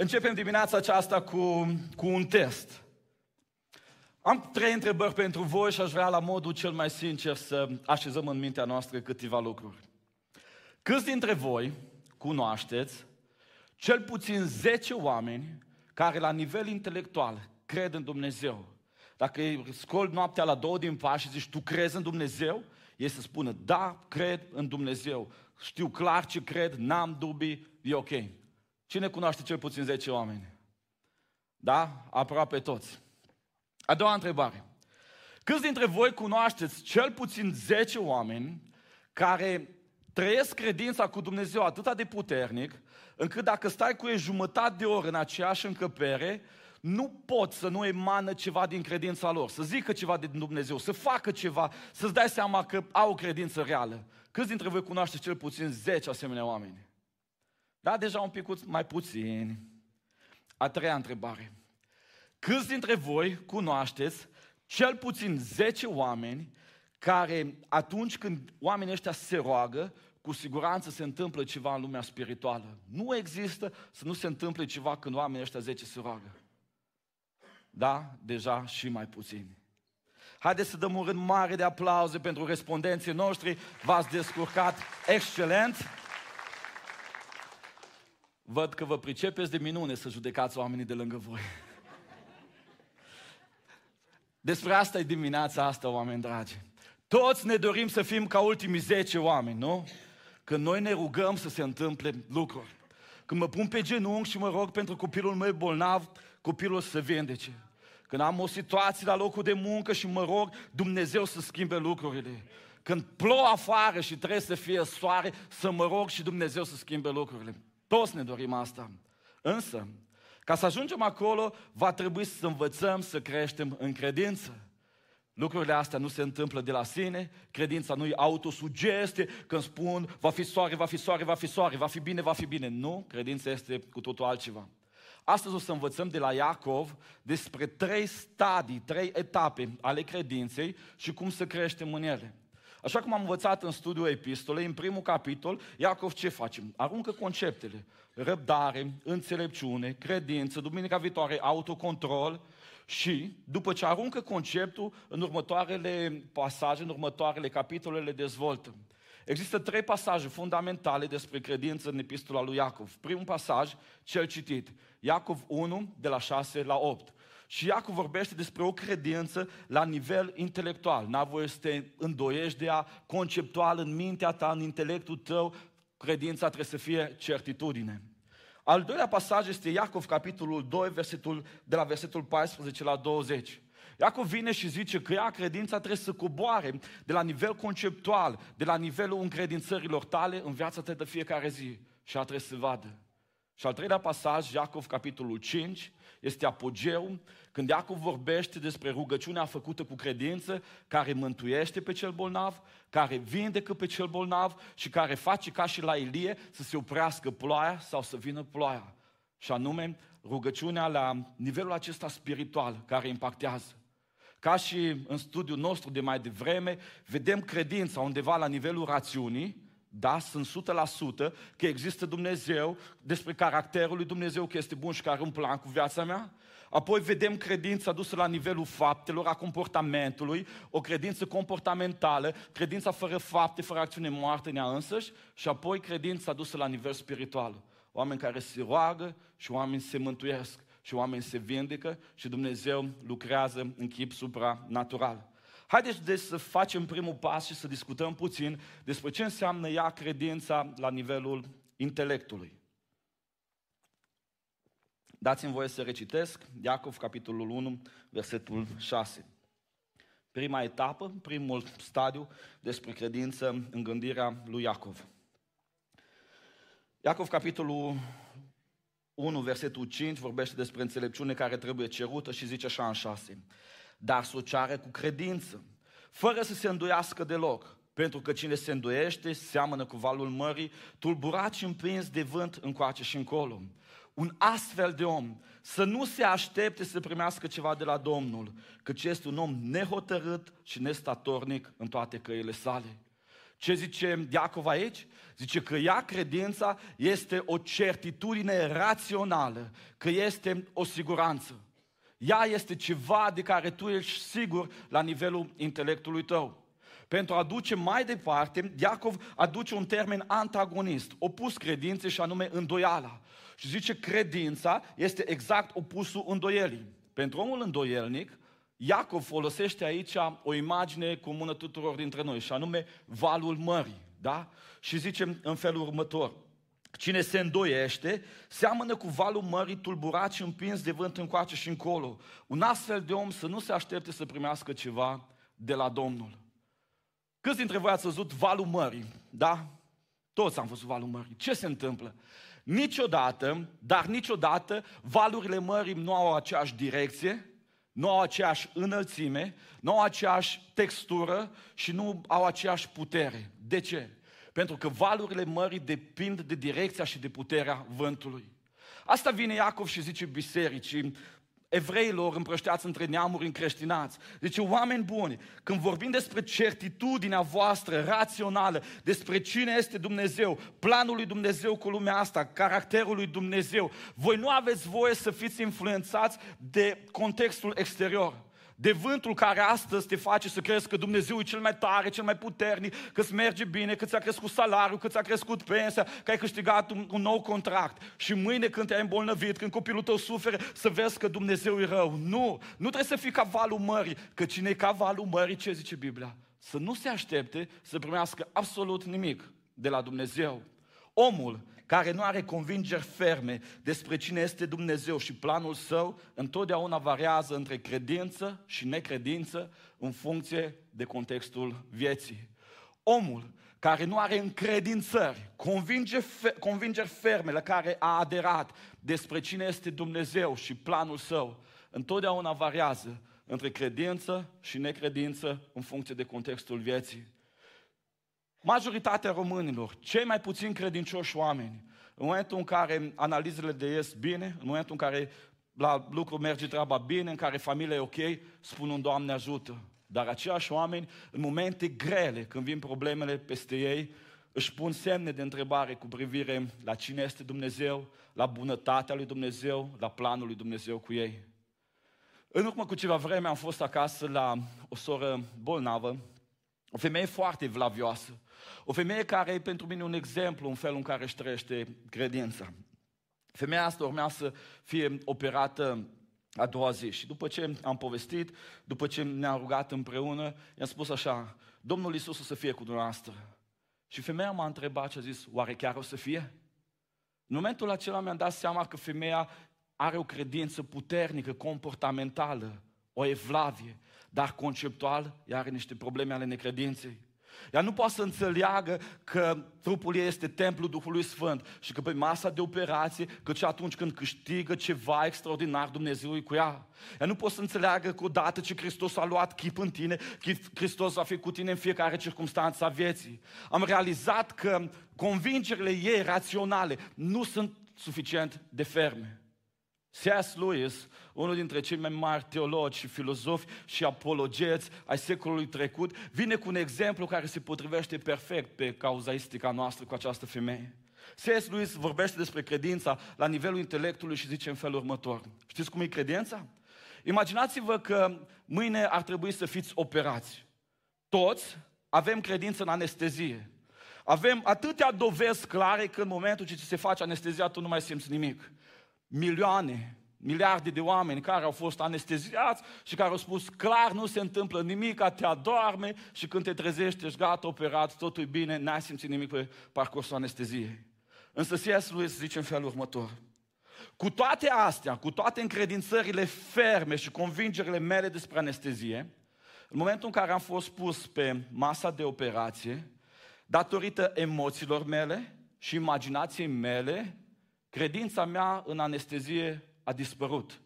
Începem dimineața aceasta cu, cu un test. Am trei întrebări pentru voi și aș vrea la modul cel mai sincer să așezăm în mintea noastră câteva lucruri. Câți dintre voi cunoașteți cel puțin 10 oameni care la nivel intelectual cred în Dumnezeu? Dacă scoli noaptea la două din pas și zici, tu crezi în Dumnezeu? Ei să spună, da, cred în Dumnezeu. Știu clar ce cred, n-am dubii, e ok. Cine cunoaște cel puțin 10 oameni? Da? Aproape toți. A doua întrebare. Câți dintre voi cunoașteți cel puțin 10 oameni care trăiesc credința cu Dumnezeu atât de puternic, încât dacă stai cu ei jumătate de oră în aceeași încăpere, nu pot să nu emană ceva din credința lor, să zică ceva din Dumnezeu, să facă ceva, să-ți dai seama că au o credință reală. Câți dintre voi cunoașteți cel puțin 10 asemenea oameni? Da, deja un pic mai puțini. A treia întrebare. Câți dintre voi cunoașteți cel puțin 10 oameni care atunci când oamenii ăștia se roagă, cu siguranță se întâmplă ceva în lumea spirituală. Nu există să nu se întâmple ceva când oamenii ăștia 10 se roagă. Da, deja și mai puțini. Haideți să dăm un rând mare de aplauze pentru respondenții noștri. V-ați descurcat excelent. Văd că vă pricepeți de minune să judecați oamenii de lângă voi. Despre asta e dimineața asta, oameni dragi. Toți ne dorim să fim ca ultimii 10 oameni, nu? Când noi ne rugăm să se întâmple lucruri. Când mă pun pe genunchi și mă rog pentru copilul meu bolnav, copilul să vindece. Când am o situație la locul de muncă și mă rog Dumnezeu să schimbe lucrurile. Când plouă afară și trebuie să fie soare, să mă rog și Dumnezeu să schimbe lucrurile. Toți ne dorim asta. Însă, ca să ajungem acolo, va trebui să învățăm să creștem în credință. Lucrurile astea nu se întâmplă de la sine, credința nu e autosugestie, când spun va fi soare, va fi soare, va fi soare, va fi bine, va fi bine. Nu, credința este cu totul altceva. Astăzi o să învățăm de la Iacov despre trei stadii, trei etape ale credinței și cum să creștem în ele. Așa cum am învățat în studiul epistolei, în primul capitol, Iacov ce face? Aruncă conceptele. Răbdare, înțelepciune, credință, duminica viitoare, autocontrol și, după ce aruncă conceptul, în următoarele pasaje, în următoarele capitole, le dezvoltă. Există trei pasaje fundamentale despre credință în epistola lui Iacov. Primul pasaj, cel citit, Iacov 1, de la 6 la 8. Și Iacov vorbește despre o credință la nivel intelectual. N-a voie să te îndoiești de ea conceptual în mintea ta, în intelectul tău. Credința trebuie să fie certitudine. Al doilea pasaj este Iacov, capitolul 2, versetul, de la versetul 14 la 20. Iacov vine și zice că ea, credința, trebuie să coboare de la nivel conceptual, de la nivelul încredințărilor tale în viața ta de fiecare zi. Și ea trebuie să vadă. Și al treilea pasaj, Iacov, capitolul 5, este apogeu, când Iacov vorbește despre rugăciunea făcută cu credință, care mântuiește pe cel bolnav, care vindecă pe cel bolnav și care face ca și la Ilie să se oprească ploaia sau să vină ploaia. Și anume, rugăciunea la nivelul acesta spiritual care impactează. Ca și în studiul nostru de mai devreme, vedem credința undeva la nivelul rațiunii, da, sunt 100% că există Dumnezeu, despre caracterul lui Dumnezeu, că este bun și că are un plan cu viața mea. Apoi vedem credința dusă la nivelul faptelor, a comportamentului, o credință comportamentală, credința fără fapte, fără acțiune moartă în ea însăși, și apoi credința dusă la nivel spiritual. Oameni care se roagă și oameni se mântuiesc și oameni se vindecă și Dumnezeu lucrează în chip supranatural. Haideți deci să facem primul pas și să discutăm puțin despre ce înseamnă ea credința la nivelul intelectului. Dați-mi voie să recitesc Iacov, capitolul 1, versetul 6. Prima etapă, primul stadiu despre credință în gândirea lui Iacov. Iacov, capitolul 1, versetul 5, vorbește despre înțelepciune care trebuie cerută și zice așa în 6 dar să o ceară cu credință, fără să se îndoiască deloc. Pentru că cine se îndoiește, seamănă cu valul mării, tulburat și împins de vânt încoace și încolo. Un astfel de om să nu se aștepte să primească ceva de la Domnul, căci este un om nehotărât și nestatornic în toate căile sale. Ce zice Iacov aici? Zice că ea, credința, este o certitudine rațională, că este o siguranță. Ea este ceva de care tu ești sigur la nivelul intelectului tău. Pentru a duce mai departe, Iacov aduce un termen antagonist, opus credinței și anume îndoiala. Și zice credința este exact opusul îndoielii. Pentru omul îndoielnic, Iacov folosește aici o imagine comună tuturor dintre noi, și anume valul mării. Da? Și zice în felul următor. Cine se îndoiește, seamănă cu valul mării tulburat și împins de vânt încoace și încolo. Un astfel de om să nu se aștepte să primească ceva de la Domnul. Câți dintre voi ați văzut valul mării? Da? Toți am văzut valul mării. Ce se întâmplă? Niciodată, dar niciodată, valurile mării nu au aceeași direcție, nu au aceeași înălțime, nu au aceeași textură și nu au aceeași putere. De ce? Pentru că valurile mării depind de direcția și de puterea vântului. Asta vine Iacov și zice bisericii, evreilor împrășteați între neamuri încreștinați. Deci, oameni buni, când vorbim despre certitudinea voastră rațională, despre cine este Dumnezeu, planul lui Dumnezeu cu lumea asta, caracterul lui Dumnezeu, voi nu aveți voie să fiți influențați de contextul exterior de vântul care astăzi te face să crezi că Dumnezeu e cel mai tare, cel mai puternic, că îți merge bine, că ți-a crescut salariul, că ți-a crescut pensia, că ai câștigat un, un nou contract. Și mâine când te-ai îmbolnăvit, când copilul tău suferă, să vezi că Dumnezeu e rău. Nu! Nu trebuie să fii ca valul mării, că cine e ca valul mării, ce zice Biblia? Să nu se aștepte să primească absolut nimic de la Dumnezeu. Omul care nu are convingeri ferme despre cine este Dumnezeu și planul său, întotdeauna variază între credință și necredință în funcție de contextul vieții. Omul care nu are încredințări, convinge, convingeri ferme la care a aderat despre cine este Dumnezeu și planul său, întotdeauna variază între credință și necredință în funcție de contextul vieții. Majoritatea românilor, cei mai puțin credincioși oameni, în momentul în care analizele de ies bine, în momentul în care la lucru merge treaba bine, în care familia e ok, spun un Doamne ajută. Dar aceiași oameni, în momente grele, când vin problemele peste ei, își pun semne de întrebare cu privire la cine este Dumnezeu, la bunătatea lui Dumnezeu, la planul lui Dumnezeu cu ei. În urmă cu ceva vreme am fost acasă la o soră bolnavă, o femeie foarte vlavioasă, o femeie care e pentru mine un exemplu în felul în care își trăiește credința. Femeia asta urmea să fie operată a doua zi și după ce am povestit, după ce ne-am rugat împreună, i-am spus așa, Domnul Iisus o să fie cu dumneavoastră. Și femeia m-a întrebat și a zis, oare chiar o să fie? În momentul acela mi-am dat seama că femeia are o credință puternică, comportamentală, o evlavie, dar conceptual ea are niște probleme ale necredinței. Ea nu poate să înțeleagă că trupul ei este templul Duhului Sfânt și că pe masa de operație, că și atunci când câștigă ceva extraordinar, Dumnezeu e cu ea. Ea nu poate să înțeleagă că odată ce Hristos a luat chip în tine, Hristos a fi cu tine în fiecare circunstanță a vieții. Am realizat că convingerile ei raționale nu sunt suficient de ferme. C.S. Lewis, unul dintre cei mai mari teologi și filozofi și apologeți ai secolului trecut, vine cu un exemplu care se potrivește perfect pe cauzaistica noastră cu această femeie. C.S. Lewis vorbește despre credința la nivelul intelectului și zice în felul următor. Știți cum e credința? Imaginați-vă că mâine ar trebui să fiți operați. Toți avem credință în anestezie. Avem atâtea dovezi clare că în momentul ce ți se face anestezia, tu nu mai simți nimic milioane, miliarde de oameni care au fost anesteziați și care au spus clar nu se întâmplă nimic, te adorme și când te trezești ești gata, operat, totul e bine, n-ai simțit nimic pe parcursul anesteziei. Însă C.S. Lewis zice în felul următor. Cu toate astea, cu toate încredințările ferme și convingerile mele despre anestezie, în momentul în care am fost pus pe masa de operație, datorită emoțiilor mele și imaginației mele, credința mea în anestezie a dispărut.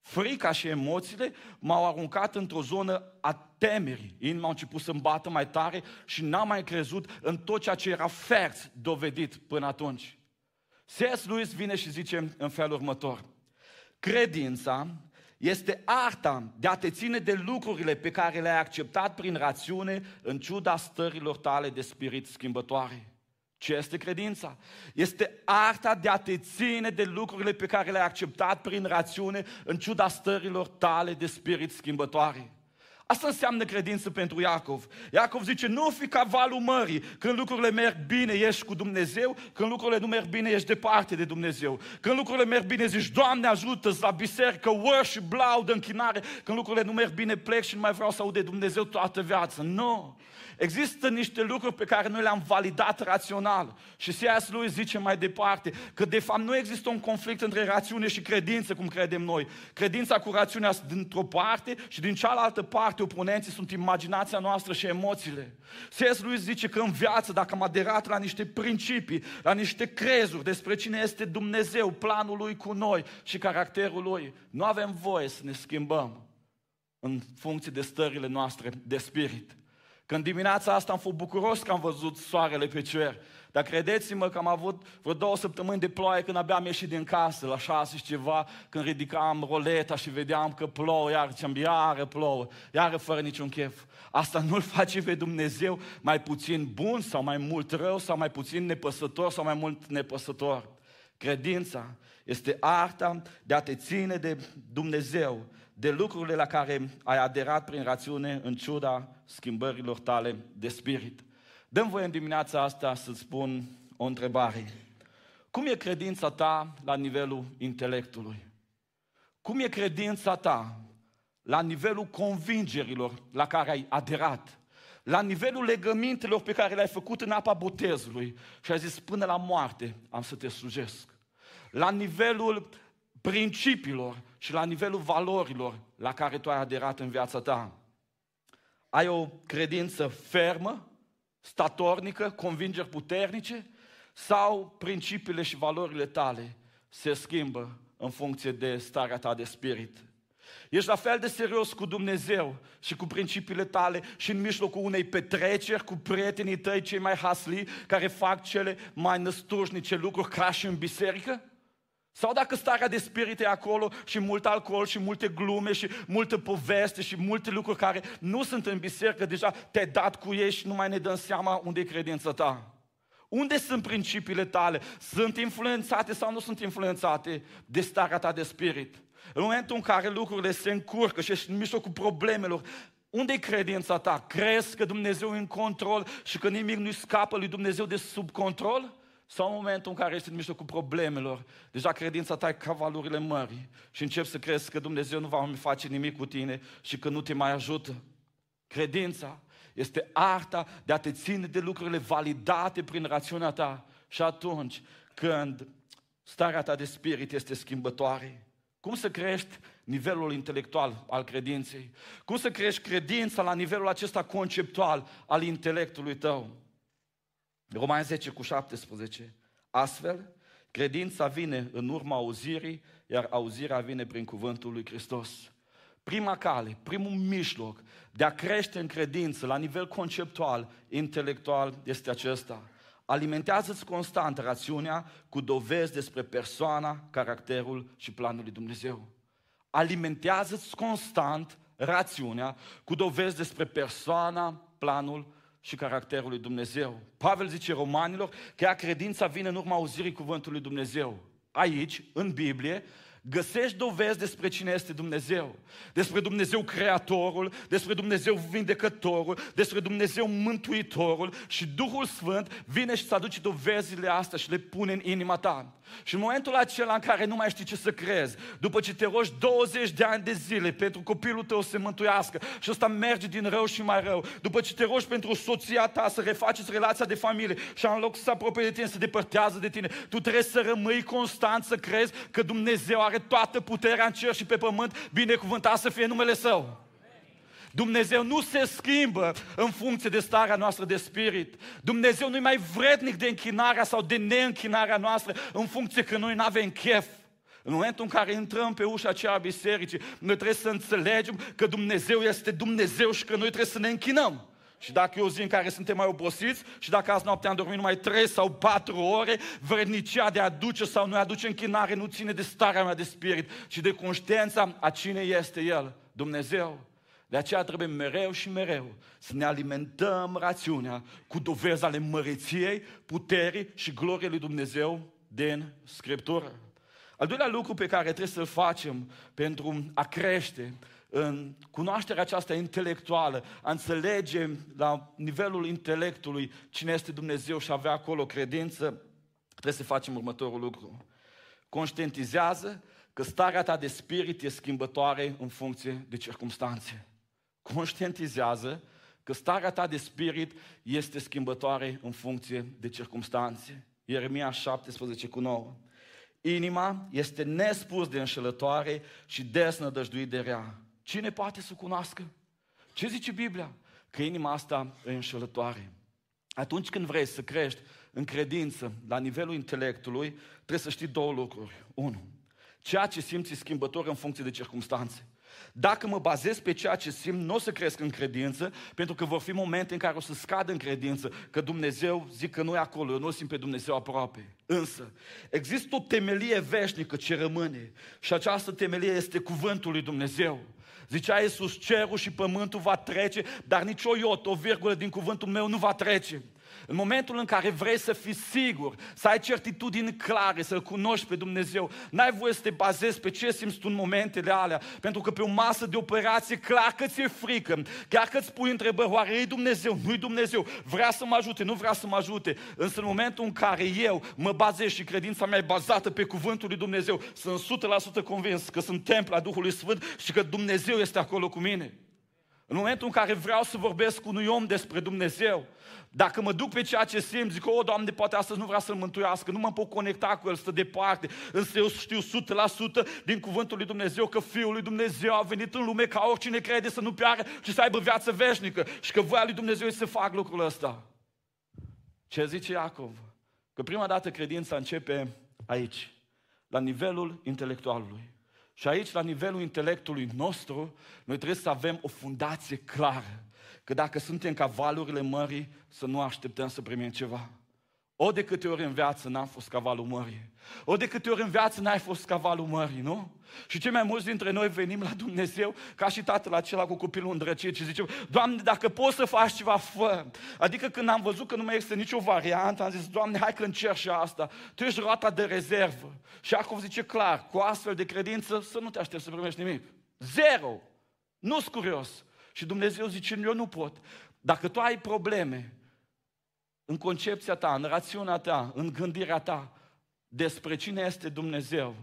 Frica și emoțiile m-au aruncat într-o zonă a temerii. Inima a început să-mi bată mai tare și n-am mai crezut în tot ceea ce era fert dovedit până atunci. C.S. Lewis vine și zice în felul următor. Credința este arta de a te ține de lucrurile pe care le-ai acceptat prin rațiune în ciuda stărilor tale de spirit schimbătoare. Ce este credința? Este arta de a te ține de lucrurile pe care le-ai acceptat prin rațiune în ciuda stărilor tale de spirit schimbătoare. Asta înseamnă credință pentru Iacov. Iacov zice, nu fi ca valul mării. Când lucrurile merg bine, ești cu Dumnezeu. Când lucrurile nu merg bine, ești departe de Dumnezeu. Când lucrurile merg bine, zici, Doamne ajută la biserică, worship, laudă, închinare. Când lucrurile nu merg bine, plec și nu mai vreau să aud de Dumnezeu toată viața. Nu! No. Există niște lucruri pe care noi le-am validat rațional. Și C.S. lui zice mai departe că de fapt nu există un conflict între rațiune și credință, cum credem noi. Credința cu rațiunea sunt dintr-o parte și din cealaltă parte oponenții sunt imaginația noastră și emoțiile. C.S. lui zice că în viață, dacă am aderat la niște principii, la niște crezuri despre cine este Dumnezeu, planul lui cu noi și caracterul lui, nu avem voie să ne schimbăm în funcție de stările noastre de spirit. Când dimineața asta am fost bucuros că am văzut soarele pe cer. Dar credeți-mă că am avut vreo două săptămâni de ploaie când abia am ieșit din casă, la șase și ceva, când ridicam roleta și vedeam că plouă, iar ziceam, iară plouă, iară fără niciun chef. Asta nu-l face pe Dumnezeu mai puțin bun sau mai mult rău sau mai puțin nepăsător sau mai mult nepăsător. Credința este arta de a te ține de Dumnezeu de lucrurile la care ai aderat prin rațiune în ciuda schimbărilor tale de spirit. Dăm voie în dimineața asta să-ți spun o întrebare. Cum e credința ta la nivelul intelectului? Cum e credința ta la nivelul convingerilor la care ai aderat? La nivelul legămintelor pe care le-ai făcut în apa botezului și ai zis până la moarte am să te slujesc. La nivelul principiilor și la nivelul valorilor la care tu ai aderat în viața ta. Ai o credință fermă, statornică, convingeri puternice sau principiile și valorile tale se schimbă în funcție de starea ta de spirit. Ești la fel de serios cu Dumnezeu și cu principiile tale și în mijlocul unei petreceri cu prietenii tăi cei mai hasli care fac cele mai năstrușnice lucruri ca și în biserică? Sau dacă starea de spirit e acolo și mult alcool și multe glume și multă poveste și multe lucruri care nu sunt în biserică, deja te-ai dat cu ei și nu mai ne dăm seama unde e credința ta. Unde sunt principiile tale? Sunt influențate sau nu sunt influențate de starea ta de spirit? În momentul în care lucrurile se încurcă și ești în mijlocul problemelor, unde e credința ta? Crezi că Dumnezeu e în control și că nimic nu scapă lui Dumnezeu de sub control? Sau în momentul în care ești în mijlocul problemelor, deja credința ta e ca valurile mării și începi să crezi că Dumnezeu nu va mai face nimic cu tine și că nu te mai ajută. Credința este arta de a te ține de lucrurile validate prin rațiunea ta și atunci când starea ta de spirit este schimbătoare. Cum să crești nivelul intelectual al credinței? Cum să crești credința la nivelul acesta conceptual al intelectului tău? Romani 10 cu 17. Astfel, credința vine în urma auzirii, iar auzirea vine prin cuvântul lui Hristos. Prima cale, primul mijloc de a crește în credință la nivel conceptual, intelectual, este acesta. Alimentează-ți constant rațiunea cu dovezi despre persoana, caracterul și planul lui Dumnezeu. Alimentează-ți constant rațiunea cu dovezi despre persoana, planul și caracterul lui Dumnezeu. Pavel zice romanilor că ea credința vine în urma auzirii cuvântului Dumnezeu. Aici, în Biblie, găsești dovezi despre cine este Dumnezeu. Despre Dumnezeu Creatorul, despre Dumnezeu Vindecătorul, despre Dumnezeu Mântuitorul și Duhul Sfânt vine și îți aduce dovezile astea și le pune în inima ta. Și în momentul acela în care nu mai știi ce să crezi, după ce te rogi 20 de ani de zile pentru copilul tău să se mântuiască și ăsta merge din rău și mai rău, după ce te rogi pentru soția ta să refaceți relația de familie și în loc să se apropie de tine, să depărtează de tine, tu trebuie să rămâi constant să crezi că Dumnezeu are toată puterea în cer și pe pământ, binecuvântat să fie numele Său. Dumnezeu nu se schimbă în funcție de starea noastră de spirit. Dumnezeu nu e mai vrednic de închinarea sau de neînchinarea noastră în funcție că noi nu avem chef. În momentul în care intrăm pe ușa aceea a bisericii, noi trebuie să înțelegem că Dumnezeu este Dumnezeu și că noi trebuie să ne închinăm. Și dacă e o zi în care suntem mai obosiți și dacă azi noapte am dormit numai 3 sau 4 ore, vrednicia de a aduce sau nu aduce închinare nu ține de starea mea de spirit, ci de conștiința a cine este El, Dumnezeu. De aceea trebuie mereu și mereu să ne alimentăm rațiunea cu dovezi ale măreției, puterii și gloriei lui Dumnezeu din Scriptură. Al doilea lucru pe care trebuie să-l facem pentru a crește în cunoașterea aceasta intelectuală, a înțelege la nivelul intelectului cine este Dumnezeu și avea acolo credință, trebuie să facem următorul lucru. Conștientizează că starea ta de spirit e schimbătoare în funcție de circumstanțe. Conștientizează că starea ta de spirit este schimbătoare în funcție de circumstanțe. Ieremia 17 cu 9. Inima este nespus de înșelătoare și desnădăjduit de rea. Cine poate să cunoască? Ce zice Biblia? Că inima asta e înșelătoare. Atunci când vrei să crești în credință, la nivelul intelectului, trebuie să știi două lucruri. Unu, ceea ce simți e schimbător în funcție de circunstanțe. Dacă mă bazez pe ceea ce simt, nu o să cresc în credință, pentru că vor fi momente în care o să scad în credință, că Dumnezeu, zic că nu e acolo, eu nu simt pe Dumnezeu aproape. Însă, există o temelie veșnică ce rămâne și această temelie este cuvântul lui Dumnezeu. Zicea Iisus, cerul și pământul va trece, dar nici o iot, o virgulă din cuvântul meu nu va trece. În momentul în care vrei să fii sigur, să ai certitudini clare, să-L cunoști pe Dumnezeu, n-ai voie să te bazezi pe ce simți tu în momentele alea, pentru că pe o masă de operație clar că ți-e frică, chiar că îți pui întrebări, oare e Dumnezeu, nu-i Dumnezeu, vrea să mă ajute, nu vrea să mă ajute, însă în momentul în care eu mă bazez și credința mea e bazată pe cuvântul lui Dumnezeu, sunt 100% convins că sunt templa Duhului Sfânt și că Dumnezeu este acolo cu mine. În momentul în care vreau să vorbesc cu unui om despre Dumnezeu, dacă mă duc pe ceea ce simt, zic, o, Doamne, poate astăzi nu vrea să-L mântuiască, nu mă pot conecta cu El, stă departe, însă eu știu 100% din cuvântul lui Dumnezeu că Fiul lui Dumnezeu a venit în lume ca oricine crede să nu piară, ci să aibă viață veșnică și că voia lui Dumnezeu este să fac lucrul ăsta. Ce zice Iacov? Că prima dată credința începe aici, la nivelul intelectualului. Și aici, la nivelul intelectului nostru, noi trebuie să avem o fundație clară. Că dacă suntem ca valurile mării, să nu așteptăm să primim ceva. O de câte ori în viață n-am fost cavalul mării. O de câte ori în viață n-ai fost cavalul mării, nu? Și cei mai mulți dintre noi venim la Dumnezeu ca și tatăl acela cu copilul îndrăcit și zicem, Doamne, dacă poți să faci ceva, fă. Adică când am văzut că nu mai există nicio variantă, am zis, Doamne, hai că încerc și asta. Tu ești roata de rezervă. Și acum zice clar, cu astfel de credință să nu te aștepți să primești nimic. Zero. Nu-s curios. Și Dumnezeu zice, eu nu pot. Dacă tu ai probleme în concepția ta, în rațiunea ta, în gândirea ta despre cine este Dumnezeu,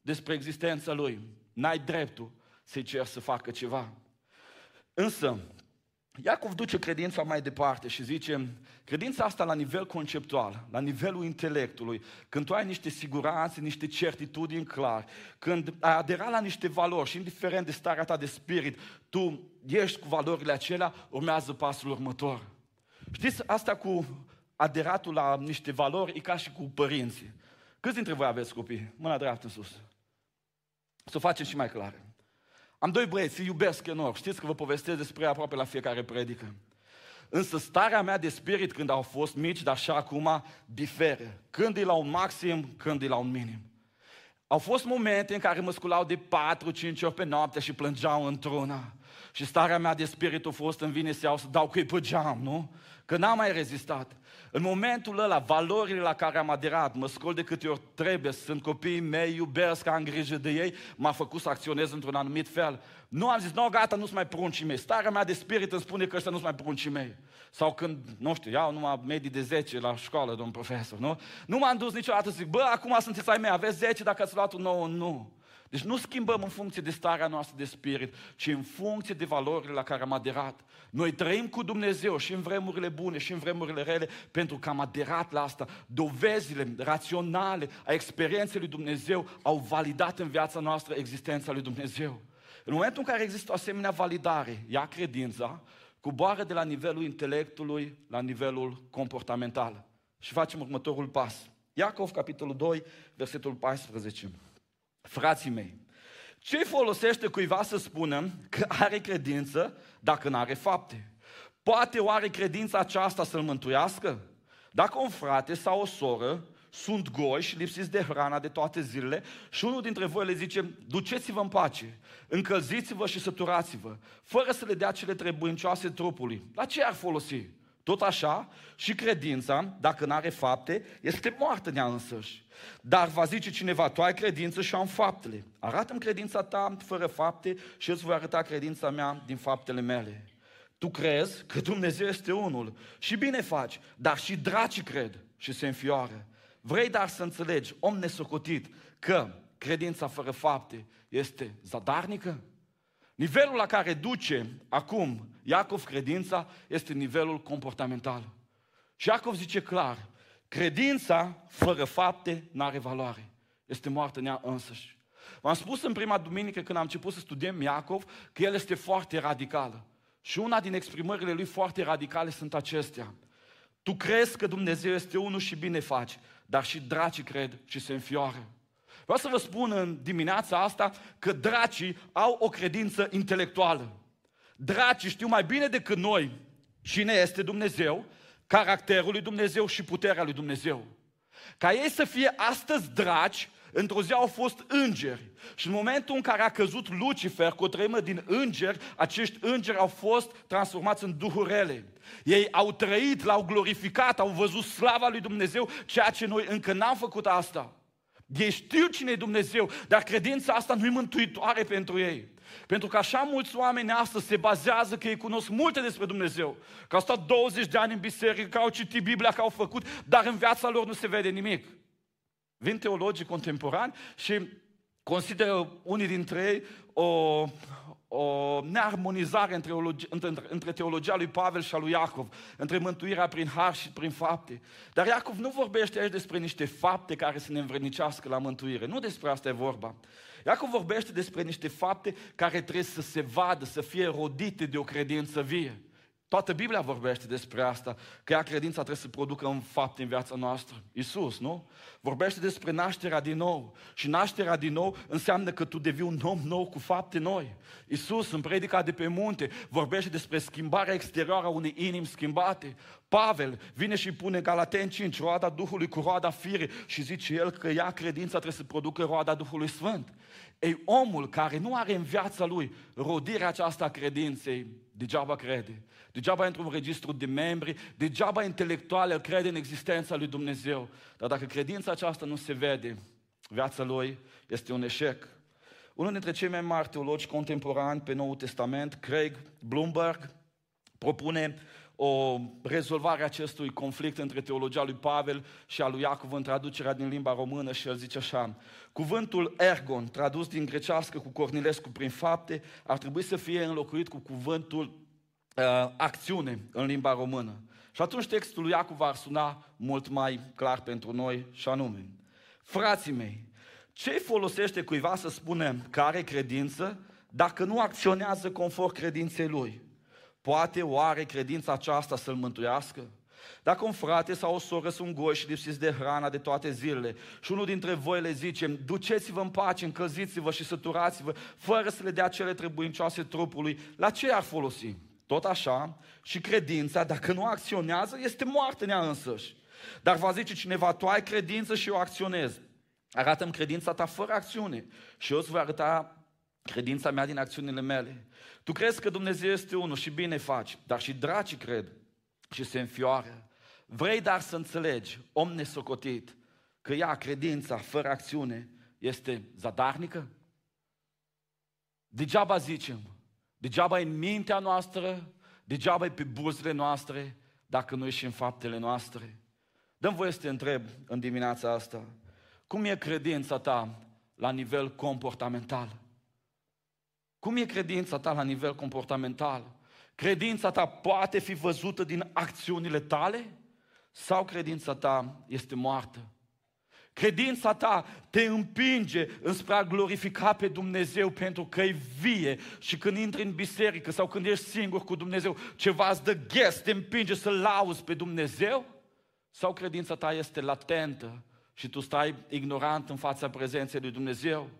despre existența Lui, n-ai dreptul să-i cer să facă ceva. Însă, Iacov duce credința mai departe și zice, credința asta la nivel conceptual, la nivelul intelectului, când tu ai niște siguranțe, niște certitudini clar, când ai aderat la niște valori și indiferent de starea ta de spirit, tu ești cu valorile acelea, urmează pasul următor. Știți, asta cu aderatul la niște valori e ca și cu părinții. Câți dintre voi aveți copii? Mâna dreaptă în sus. Să o facem și mai clar. Am doi băieți, îi iubesc enorm. Știți că vă povestesc despre aproape la fiecare predică. Însă starea mea de spirit când au fost mici, dar și acum, diferă. Când e la un maxim, când e la un minim. Au fost momente în care mă sculau de 4-5 ori pe noapte și plângeau într-una. Și starea mea de spirit a fost în vine să iau să dau cu pe geam, nu? Că n-am mai rezistat. În momentul ăla, valorile la care am aderat, mă scol de câte ori trebuie, sunt copiii mei, iubesc, am grijă de ei, m-a făcut să acționez într-un anumit fel. Nu am zis, nu, gata, nu-s mai pruncii mei. Starea mea de spirit îmi spune că ăștia nu-s mai pruncii mei. Sau când, nu știu, iau numai medii de 10 la școală, domn profesor, nu? Nu m-am dus niciodată să zic, bă, acum sunteți ai mei, aveți 10 dacă ați luat un nou, nu. Deci nu schimbăm în funcție de starea noastră de spirit, ci în funcție de valorile la care am aderat. Noi trăim cu Dumnezeu și în vremurile bune și în vremurile rele, pentru că am aderat la asta. Dovezile raționale a experienței lui Dumnezeu au validat în viața noastră existența lui Dumnezeu. În momentul în care există o asemenea validare, ia credința, coboară de la nivelul intelectului la nivelul comportamental. Și facem următorul pas. Iacov, capitolul 2, versetul 14. Frații mei, ce folosește cuiva să spună că are credință dacă nu are fapte? Poate oare credința aceasta să-l mântuiască? Dacă un frate sau o soră sunt goși, lipsiți de hrana de toate zilele și unul dintre voi le zice, duceți-vă în pace, încălziți-vă și săturați-vă, fără să le dea cele trebuincioase trupului. La ce ar folosi? Tot așa, și credința, dacă nu are fapte, este moartă în ea însăși. Dar va zice cineva, tu ai credință și am faptele. Arată-mi credința ta fără fapte și îți voi arăta credința mea din faptele mele. Tu crezi că Dumnezeu este unul și bine faci, dar și dracii cred și se înfioară. Vrei dar să înțelegi, om nesocotit, că credința fără fapte este zadarnică? Nivelul la care duce acum Iacov credința este nivelul comportamental. Și Iacov zice clar, credința fără fapte nu are valoare. Este moartă în ea însăși. V-am spus în prima duminică când am început să studiem Iacov că el este foarte radicală. Și una din exprimările lui foarte radicale sunt acestea. Tu crezi că Dumnezeu este unul și bine faci, dar și dracii cred și se înfioară. Vreau să vă spun în dimineața asta că dracii au o credință intelectuală. Dracii știu mai bine decât noi cine este Dumnezeu, caracterul lui Dumnezeu și puterea lui Dumnezeu. Ca ei să fie astăzi draci, într-o zi au fost îngeri. Și în momentul în care a căzut Lucifer cu o treimă din îngeri, acești îngeri au fost transformați în duhuri rele. Ei au trăit, l-au glorificat, au văzut slava lui Dumnezeu, ceea ce noi încă n-am făcut asta. Ei știu cine e Dumnezeu, dar credința asta nu e mântuitoare pentru ei. Pentru că așa mulți oameni astăzi se bazează că ei cunosc multe despre Dumnezeu. Că au stat 20 de ani în biserică, că au citit Biblia, că au făcut, dar în viața lor nu se vede nimic. Vin teologii contemporani și consideră unii dintre ei o, o nearmonizare între, între, între teologia lui Pavel și a lui Iacov, între mântuirea prin har și prin fapte. Dar Iacov nu vorbește aici despre niște fapte care să ne învrednicească la mântuire. Nu despre asta e vorba. Iacov vorbește despre niște fapte care trebuie să se vadă, să fie rodite de o credință vie. Toată Biblia vorbește despre asta, că ea credința trebuie să producă un fapt în viața noastră. Isus, nu? Vorbește despre nașterea din nou. Și nașterea din nou înseamnă că tu devii un om nou cu fapte noi. Isus, în predica de pe munte, vorbește despre schimbarea exterioară a unei inimi schimbate. Pavel vine și pune Galaten 5, roada Duhului cu roada firii și zice el că ea credința trebuie să producă roada Duhului Sfânt. Ei, omul care nu are în viața lui rodirea aceasta a credinței, degeaba crede. Degeaba într-un registru de membri, degeaba intelectual el crede în existența lui Dumnezeu. Dar dacă credința aceasta nu se vede, viața lui este un eșec. Unul dintre cei mai mari teologi contemporani pe Noul Testament, Craig Bloomberg, propune o rezolvare a acestui conflict între teologia lui Pavel și a lui Iacov în traducerea din limba română și el zice așa, cuvântul ergon, tradus din grecească cu Cornilescu prin fapte, ar trebui să fie înlocuit cu cuvântul uh, acțiune în limba română. Și atunci textul lui Iacov ar suna mult mai clar pentru noi și anume, frații mei, ce folosește cuiva să spunem că are credință dacă nu acționează conform credinței lui? Poate oare credința aceasta să-l mântuiască? Dacă un frate sau o soră sunt goși și lipsiți de hrana de toate zilele și unul dintre voi le zice, duceți-vă în pace, încălziți-vă și săturați-vă, fără să le dea cele trebuincioase trupului, la ce ar folosi? Tot așa, și credința, dacă nu acționează, este moartă în ea însăși. Dar va zice cineva, tu ai credință și eu acționez. Arată-mi credința ta fără acțiune și eu îți voi arăta credința mea din acțiunile mele. Tu crezi că Dumnezeu este unul și bine faci, dar și dracii cred și se înfioară. Vrei dar să înțelegi, om nesocotit, că ea, credința fără acțiune, este zadarnică? Degeaba zicem, degeaba e în mintea noastră, degeaba e pe buzele noastre, dacă nu e și în faptele noastre. Dăm voie să te întreb în dimineața asta, cum e credința ta la nivel comportamental? Cum e credința ta la nivel comportamental? Credința ta poate fi văzută din acțiunile tale? Sau credința ta este moartă? Credința ta te împinge înspre a glorifica pe Dumnezeu pentru că e vie și când intri în biserică sau când ești singur cu Dumnezeu, ceva îți dă ghes, te împinge să lauzi pe Dumnezeu? Sau credința ta este latentă și tu stai ignorant în fața prezenței lui Dumnezeu?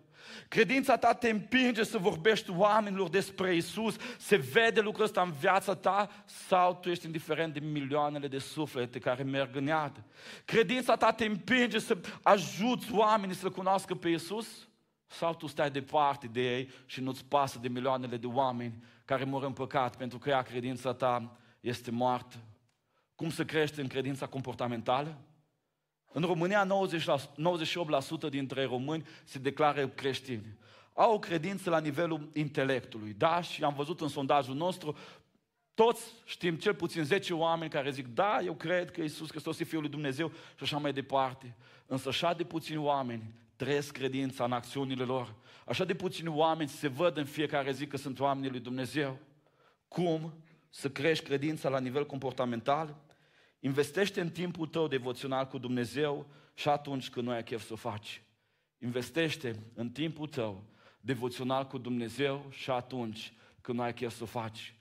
Credința ta te împinge să vorbești oamenilor despre Isus, se vede lucrul ăsta în viața ta sau tu ești indiferent de milioanele de suflete care merg în iad. Credința ta te împinge să ajuți oamenii să cunoască pe Isus sau tu stai departe de ei și nu-ți pasă de milioanele de oameni care mor în păcat pentru că ea credința ta este moartă. Cum să crești în credința comportamentală? În România 90 98% dintre români se declară creștini. Au o credință la nivelul intelectului. Da, și am văzut în sondajul nostru, toți știm cel puțin 10 oameni care zic, da, eu cred că Iisus Hristos e Fiul lui Dumnezeu și așa mai departe. Însă așa de puțini oameni trăiesc credința în acțiunile lor. Așa de puțini oameni se văd în fiecare zi că sunt oamenii lui Dumnezeu. Cum să crești credința la nivel comportamental? Investește în timpul tău devoțional cu Dumnezeu și atunci când nu ai chef să o faci. Investește în timpul tău devoțional cu Dumnezeu și atunci când nu ai chef să o faci.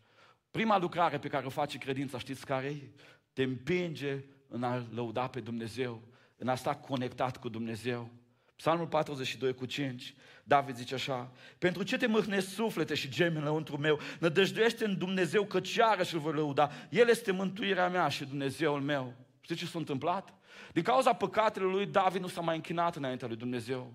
Prima lucrare pe care o face credința, știți care e? Te împinge în a lăuda pe Dumnezeu, în a sta conectat cu Dumnezeu. Psalmul 42 cu 5, David zice așa, Pentru ce te mâhnesc suflete și gemi înăuntru meu? Nădăjduiește în Dumnezeu că și îl voi lăuda. El este mântuirea mea și Dumnezeul meu. Știți ce s-a întâmplat? Din cauza păcatelor lui, David nu s-a mai închinat înaintea lui Dumnezeu.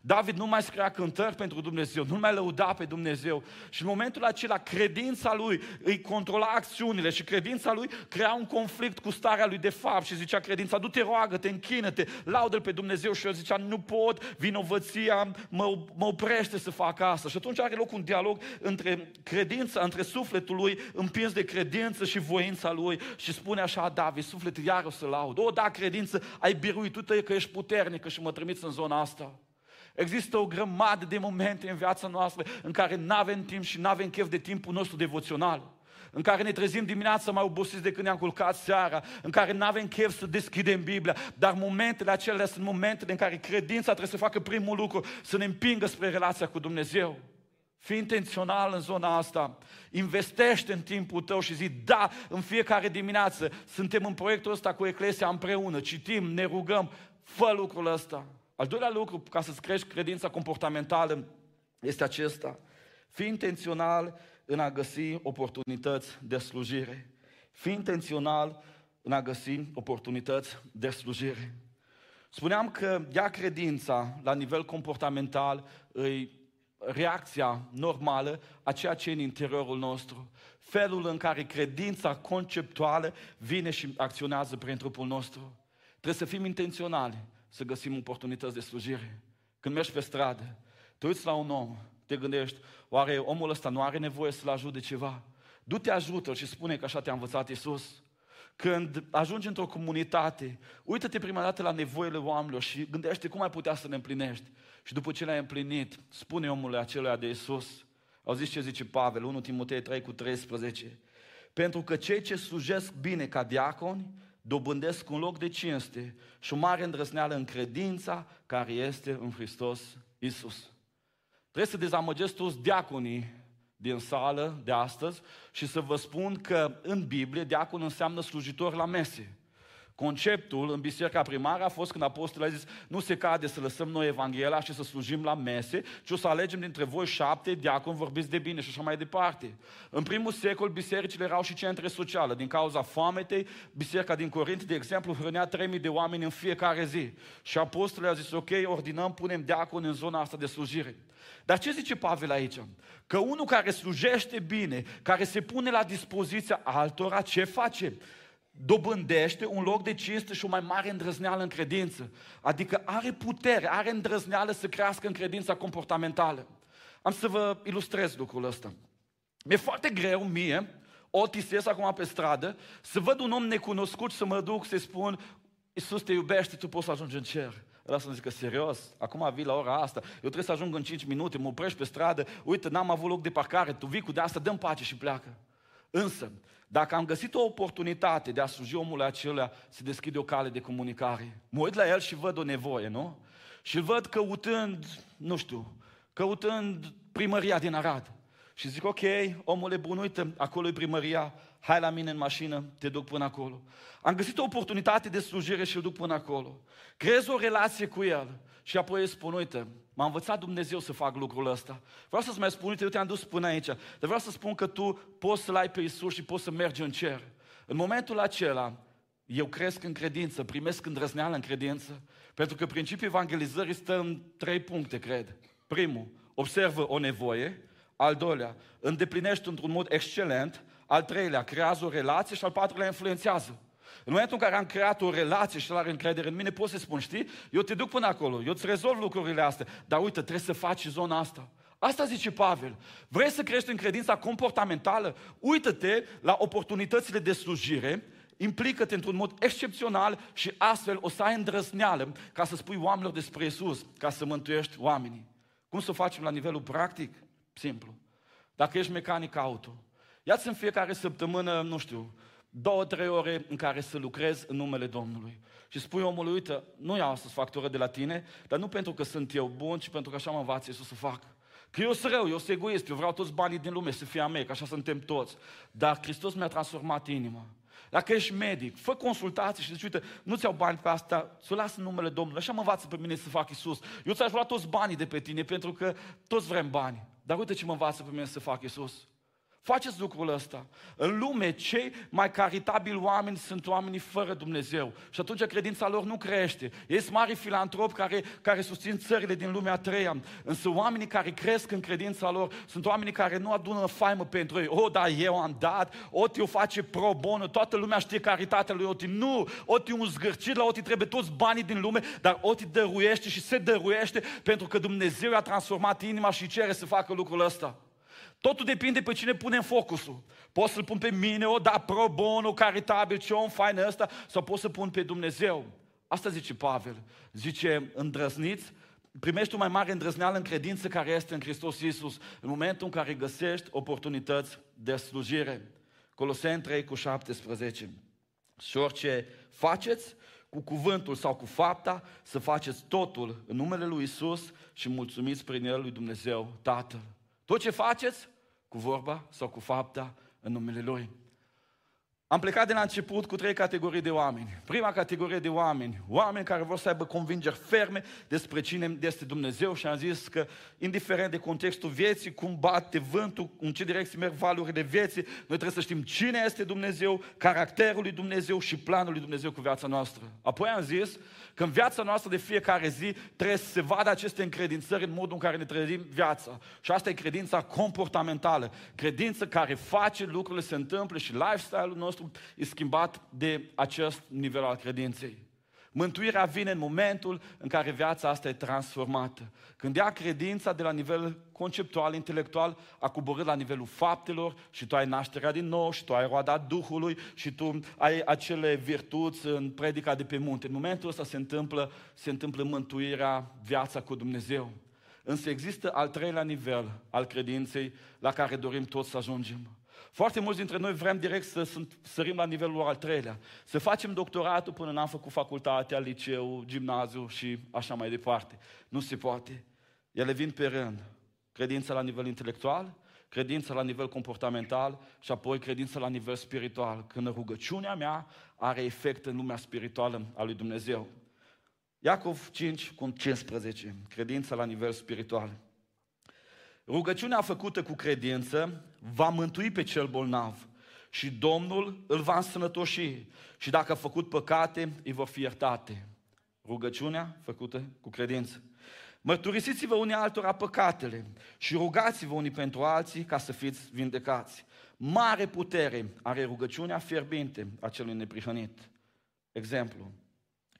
David nu mai scria cântări pentru Dumnezeu, nu mai lăuda pe Dumnezeu. Și în momentul acela, credința lui îi controla acțiunile și credința lui crea un conflict cu starea lui de fapt și zicea credința, du-te, roagă, te închină-te, laudă pe Dumnezeu și el zicea, nu pot, vinovăția mă, mă oprește să fac asta. Și atunci are loc un dialog între credința, între sufletul lui împins de credință și voința lui și spune așa, David, sufletul iar o să laud. O, da, credință, ai biruit tu că ești puternică și mă trimiți în zona asta. Există o grămadă de momente în viața noastră în care nu avem timp și nu avem chef de timpul nostru devoțional. În care ne trezim dimineața mai obosiți decât ne-am culcat seara, în care nu avem chef să deschidem Biblia, dar momentele acelea sunt momentele în care credința trebuie să facă primul lucru, să ne împingă spre relația cu Dumnezeu. Fii intențional în zona asta. Investește în timpul tău și zi, da, în fiecare dimineață suntem în proiectul ăsta cu Eclesia împreună, citim, ne rugăm, fă lucrul ăsta. Al doilea lucru ca să-ți crești credința comportamentală este acesta. Fii intențional în a găsi oportunități de slujire. Fii intențional în a găsi oportunități de slujire. Spuneam că ea credința la nivel comportamental îi reacția normală a ceea ce e în interiorul nostru. Felul în care credința conceptuală vine și acționează prin trupul nostru. Trebuie să fim intenționali să găsim oportunități de slujire. Când mergi pe stradă, te uiți la un om, te gândești, oare omul ăsta nu are nevoie să-l ajute ceva? Du-te ajută și spune că așa te-a învățat Isus. Când ajungi într-o comunitate, uită-te prima dată la nevoile oamenilor și gândește cum ai putea să le împlinești. Și după ce le-ai împlinit, spune omului acelea de Isus. Au zis ce zice Pavel, 1 Timotei 3 cu 13. Pentru că cei ce slujesc bine ca diaconi dobândesc un loc de cinste și o mare îndrăzneală în credința care este în Hristos Isus. Trebuie să dezamăgesc toți diaconii din sală de astăzi și să vă spun că în Biblie diacon înseamnă slujitor la mese. Conceptul în biserica primară a fost când apostolul a zis nu se cade să lăsăm noi Evanghelia și să slujim la mese, ci o să alegem dintre voi șapte diaconi vorbiți de bine și așa mai departe. În primul secol, bisericile erau și centre sociale. Din cauza foametei, biserica din Corint, de exemplu, hrănea 3000 de oameni în fiecare zi. Și apostolul a zis, ok, ordinăm, punem diaconi în zona asta de slujire. Dar ce zice Pavel aici? Că unul care slujește bine, care se pune la dispoziția altora, ce face? Dobândește un loc de cinste și o mai mare îndrăzneală în credință. Adică are putere, are îndrăzneală să crească în credința comportamentală. Am să vă ilustrez lucrul ăsta. Mi-e foarte greu mie, o tisesc acum pe stradă, să văd un om necunoscut să mă duc să spun Iisus te iubește, tu poți să ajungi în cer. Ăla să-mi zică, serios, acum vii la ora asta, eu trebuie să ajung în 5 minute, mă oprești pe stradă, uite, n-am avut loc de parcare, tu vii cu de asta, dăm pace și pleacă. Însă, dacă am găsit o oportunitate de a sluji omul acela, se deschide o cale de comunicare. Mă uit la el și văd o nevoie, nu? Și îl văd căutând, nu știu, căutând primăria din Arad. Și zic, ok, omule bun, uite, acolo e primăria, hai la mine în mașină, te duc până acolo. Am găsit o oportunitate de slujire și îl duc până acolo. Creez o relație cu el și apoi îi spun, uite, m-a învățat Dumnezeu să fac lucrul ăsta. Vreau să-ți mai spun, uite, eu te-am dus până aici, dar vreau să spun că tu poți să-L ai pe Isus și poți să mergi în cer. În momentul acela, eu cresc în credință, primesc îndrăzneală în credință, pentru că principiul evangelizării stă în trei puncte, cred. Primul, observă o nevoie. Al doilea, îndeplinește într-un mod excelent. Al treilea, creează o relație și al patrulea, influențează. În momentul în care am creat o relație și el are încredere în mine, pot să spun, știi, eu te duc până acolo, eu îți rezolv lucrurile astea, dar uite, trebuie să faci zona asta. Asta zice Pavel. Vrei să crești în credința comportamentală? Uită-te la oportunitățile de slujire, implică-te într-un mod excepțional și astfel o să ai îndrăzneală ca să spui oamenilor despre Isus, ca să mântuiești oamenii. Cum să o facem la nivelul practic? Simplu. Dacă ești mecanic auto, ia-ți în fiecare săptămână, nu știu, două, trei ore în care să lucrezi în numele Domnului. Și spui omului, uite, nu iau astăzi factură de la tine, dar nu pentru că sunt eu bun, ci pentru că așa mă învață Iisus să fac. Că eu sunt rău, eu sunt egoist, eu vreau toți banii din lume să fie a mei, că așa suntem toți. Dar Hristos mi-a transformat inima. Dacă ești medic, fă consultații și zici, uite, nu ți-au bani pe asta, să o las în numele Domnului. Așa mă învață pe mine să fac Isus. Eu ți-aș vrea toți banii de pe tine, pentru că toți vrem bani. Dar uite ce mă învață pe mine să fac Isus. Faceți lucrul ăsta. În lume, cei mai caritabili oameni sunt oamenii fără Dumnezeu. Și atunci credința lor nu crește. Ei sunt mari filantropi care, care susțin țările din lumea a treia. Însă oamenii care cresc în credința lor sunt oamenii care nu adună faimă pentru ei. O, da, eu am dat, Oti o face pro bono, toată lumea știe caritatea lui Oti. Nu, Oti un zgârcit, la Oti trebuie toți banii din lume, dar Oti dăruiește și se dăruiește pentru că Dumnezeu a transformat inima și cere să facă lucrul ăsta. Totul depinde pe cine punem focusul. Pot să-l pun pe mine, o da pro bono, caritabil, ce om fain ăsta, sau pot să pun pe Dumnezeu. Asta zice Pavel. Zice, îndrăzniți, primești o mai mare îndrăzneală în credință care este în Hristos Iisus, în momentul în care găsești oportunități de slujire. Coloseni 3 cu 17. Și orice faceți, cu cuvântul sau cu fapta, să faceți totul în numele lui Isus și mulțumiți prin El lui Dumnezeu Tatăl. Tot ce faceți, cu vorba sau cu fapta, în numele Lui. Am plecat de la început cu trei categorii de oameni. Prima categorie de oameni, oameni care vor să aibă convingeri ferme despre cine este Dumnezeu și am zis că, indiferent de contextul vieții, cum bate vântul, în ce direcție merg valurile vieții, noi trebuie să știm cine este Dumnezeu, caracterul lui Dumnezeu și planul lui Dumnezeu cu viața noastră. Apoi am zis că în viața noastră de fiecare zi trebuie să se vadă aceste încredințări în modul în care ne trăim viața. Și asta e credința comportamentală. Credință care face lucrurile se întâmple și lifestyle-ul nostru e schimbat de acest nivel al credinței. Mântuirea vine în momentul în care viața asta e transformată. Când ea credința de la nivel conceptual, intelectual, a coborât la nivelul faptelor și tu ai nașterea din nou și tu ai roada Duhului și tu ai acele virtuți în predica de pe munte. În momentul ăsta se întâmplă, se întâmplă mântuirea, viața cu Dumnezeu. Însă există al treilea nivel al credinței la care dorim toți să ajungem. Foarte mulți dintre noi vrem direct să sărim la nivelul al treilea, să facem doctoratul până n-am făcut facultatea, liceu, gimnaziu și așa mai departe. Nu se poate. Ele vin pe rând. Credința la nivel intelectual, credința la nivel comportamental și apoi credința la nivel spiritual. Când rugăciunea mea are efect în lumea spirituală a lui Dumnezeu. Iacov 5 cu 15, credința la nivel spiritual. Rugăciunea făcută cu credință va mântui pe cel bolnav și Domnul îl va însănătoși și dacă a făcut păcate, îi vor fi iertate. Rugăciunea făcută cu credință. Mărturisiți-vă unii altora păcatele și rugați-vă unii pentru alții ca să fiți vindecați. Mare putere are rugăciunea fierbinte a celui neprihănit. Exemplu.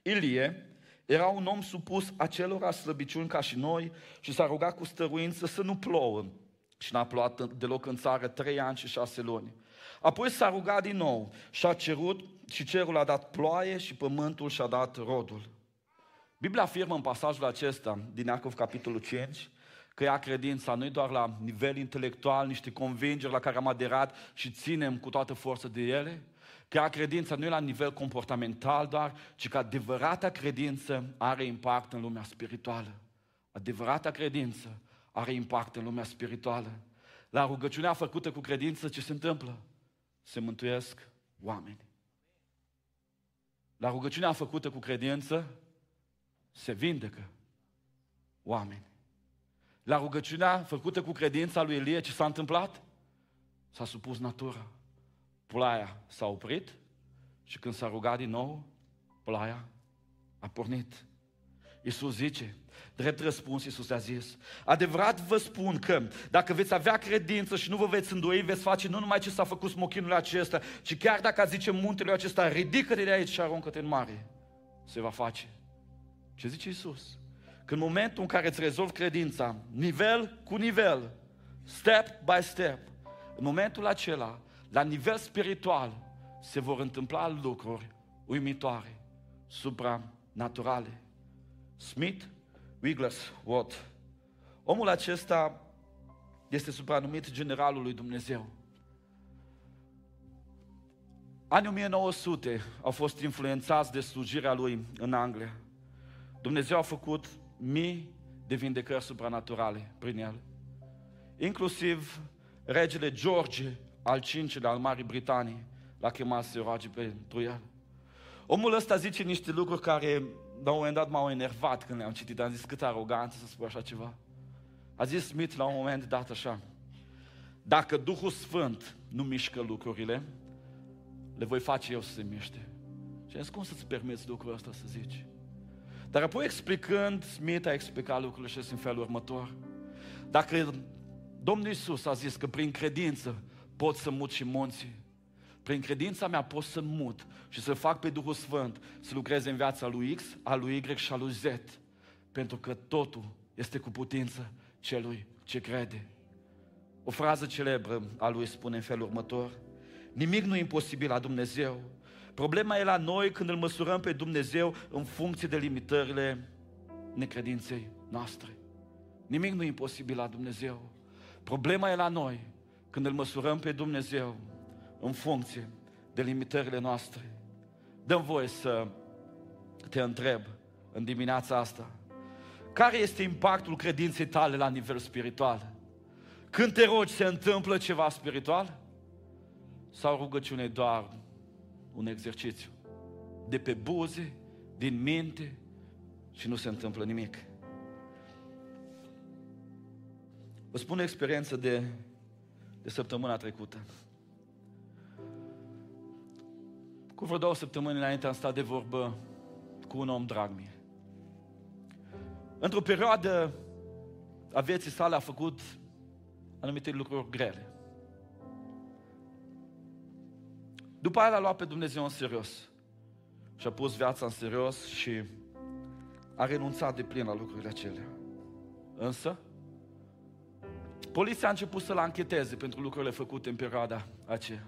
Ilie era un om supus acelora slăbiciuni ca și noi și s-a rugat cu stăruință să nu plouă. Și n-a plouat deloc în țară trei ani și șase luni. Apoi s-a rugat din nou și a cerut și cerul a dat ploaie și pământul și-a dat rodul. Biblia afirmă în pasajul acesta din Iacov capitolul 5 că ea credința nu doar la nivel intelectual, niște convingeri la care am aderat și ținem cu toată forța de ele, Chiar credința nu e la nivel comportamental doar, ci că adevărata credință are impact în lumea spirituală. Adevărata credință are impact în lumea spirituală. La rugăciunea făcută cu credință, ce se întâmplă? se mântuiesc oameni. La rugăciunea făcută cu credință se vindecă oameni. La rugăciunea făcută cu credința lui Elie, ce s-a întâmplat? S-a supus natura. Ploaia s-a oprit și când s-a rugat din nou, ploaia a pornit. Iisus zice, drept răspuns, Iisus a zis, adevărat vă spun că dacă veți avea credință și nu vă veți îndoi, veți face nu numai ce s-a făcut smochinul acesta, ci chiar dacă zice muntele acesta, ridică-te de aici și aruncă-te în mare, se va face. Ce zice Iisus? Că în momentul în care îți rezolvi credința, nivel cu nivel, step by step, în momentul acela, la nivel spiritual, se vor întâmpla lucruri uimitoare, supranaturale. Smith Wigglesworth. Omul acesta este supranumit generalul lui Dumnezeu. Anii 1900 au fost influențați de slujirea lui în Anglia. Dumnezeu a făcut mii de vindecări supranaturale prin el. Inclusiv regele George al V-lea al Marii Britanii l-a chemat să roage pentru el. Omul ăsta zice niște lucruri care la un moment dat m-au enervat când le-am citit. Am zis câtă aroganță să spui așa ceva. A zis Smith la un moment dat așa. Dacă Duhul Sfânt nu mișcă lucrurile, le voi face eu să se miște. Și am zis, cum să-ți permiți lucrul ăsta să zici? Dar apoi explicând, Smith a explicat lucrurile și în felul următor. Dacă Domnul Iisus a zis că prin credință pot să mut și munții, prin credința mea pot să mut și să fac pe Duhul Sfânt să lucreze în viața lui X, a lui Y și a lui Z. Pentru că totul este cu putință celui ce crede. O frază celebră a lui spune în felul următor. Nimic nu e imposibil la Dumnezeu. Problema e la noi când îl măsurăm pe Dumnezeu în funcție de limitările necredinței noastre. Nimic nu e imposibil la Dumnezeu. Problema e la noi când îl măsurăm pe Dumnezeu în funcție de limitările noastre. Dăm voie să te întreb în dimineața asta, care este impactul credinței tale la nivel spiritual? Când te rogi, se întâmplă ceva spiritual? Sau rugăciune doar un exercițiu? De pe buze, din minte și nu se întâmplă nimic. Vă spun o experiență de, de săptămâna trecută. Cu vreo două săptămâni înainte am stat de vorbă cu un om drag mie. Într-o perioadă a vieții sale a făcut anumite lucruri grele. După aia l-a luat pe Dumnezeu în serios. Și a pus viața în serios și a renunțat de plin la lucrurile acelea. Însă, poliția a început să-l ancheteze pentru lucrurile făcute în perioada aceea.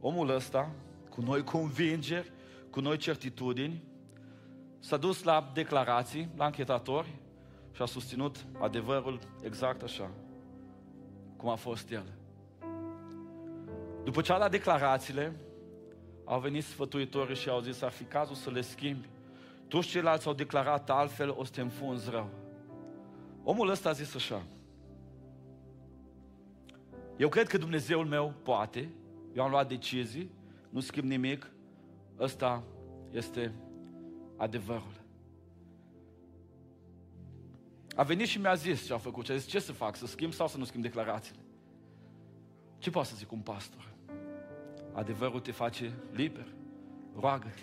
Omul ăsta cu noi convingeri, cu noi certitudini, s-a dus la declarații, la închetatori și a susținut adevărul exact așa, cum a fost el. După ce a dat declarațiile, au venit sfătuitorii și au zis, ar fi cazul să le schimbi. Toți ceilalți au declarat altfel, o să te înfunzi rău. Omul ăsta a zis așa, eu cred că Dumnezeul meu poate, eu am luat decizii, nu schimb nimic, ăsta este adevărul. A venit și mi-a zis ce a făcut. Și a zis, ce să fac? Să schimb sau să nu schimb declarațiile? Ce poate să zic un pastor? Adevărul te face liber. Roagă-te.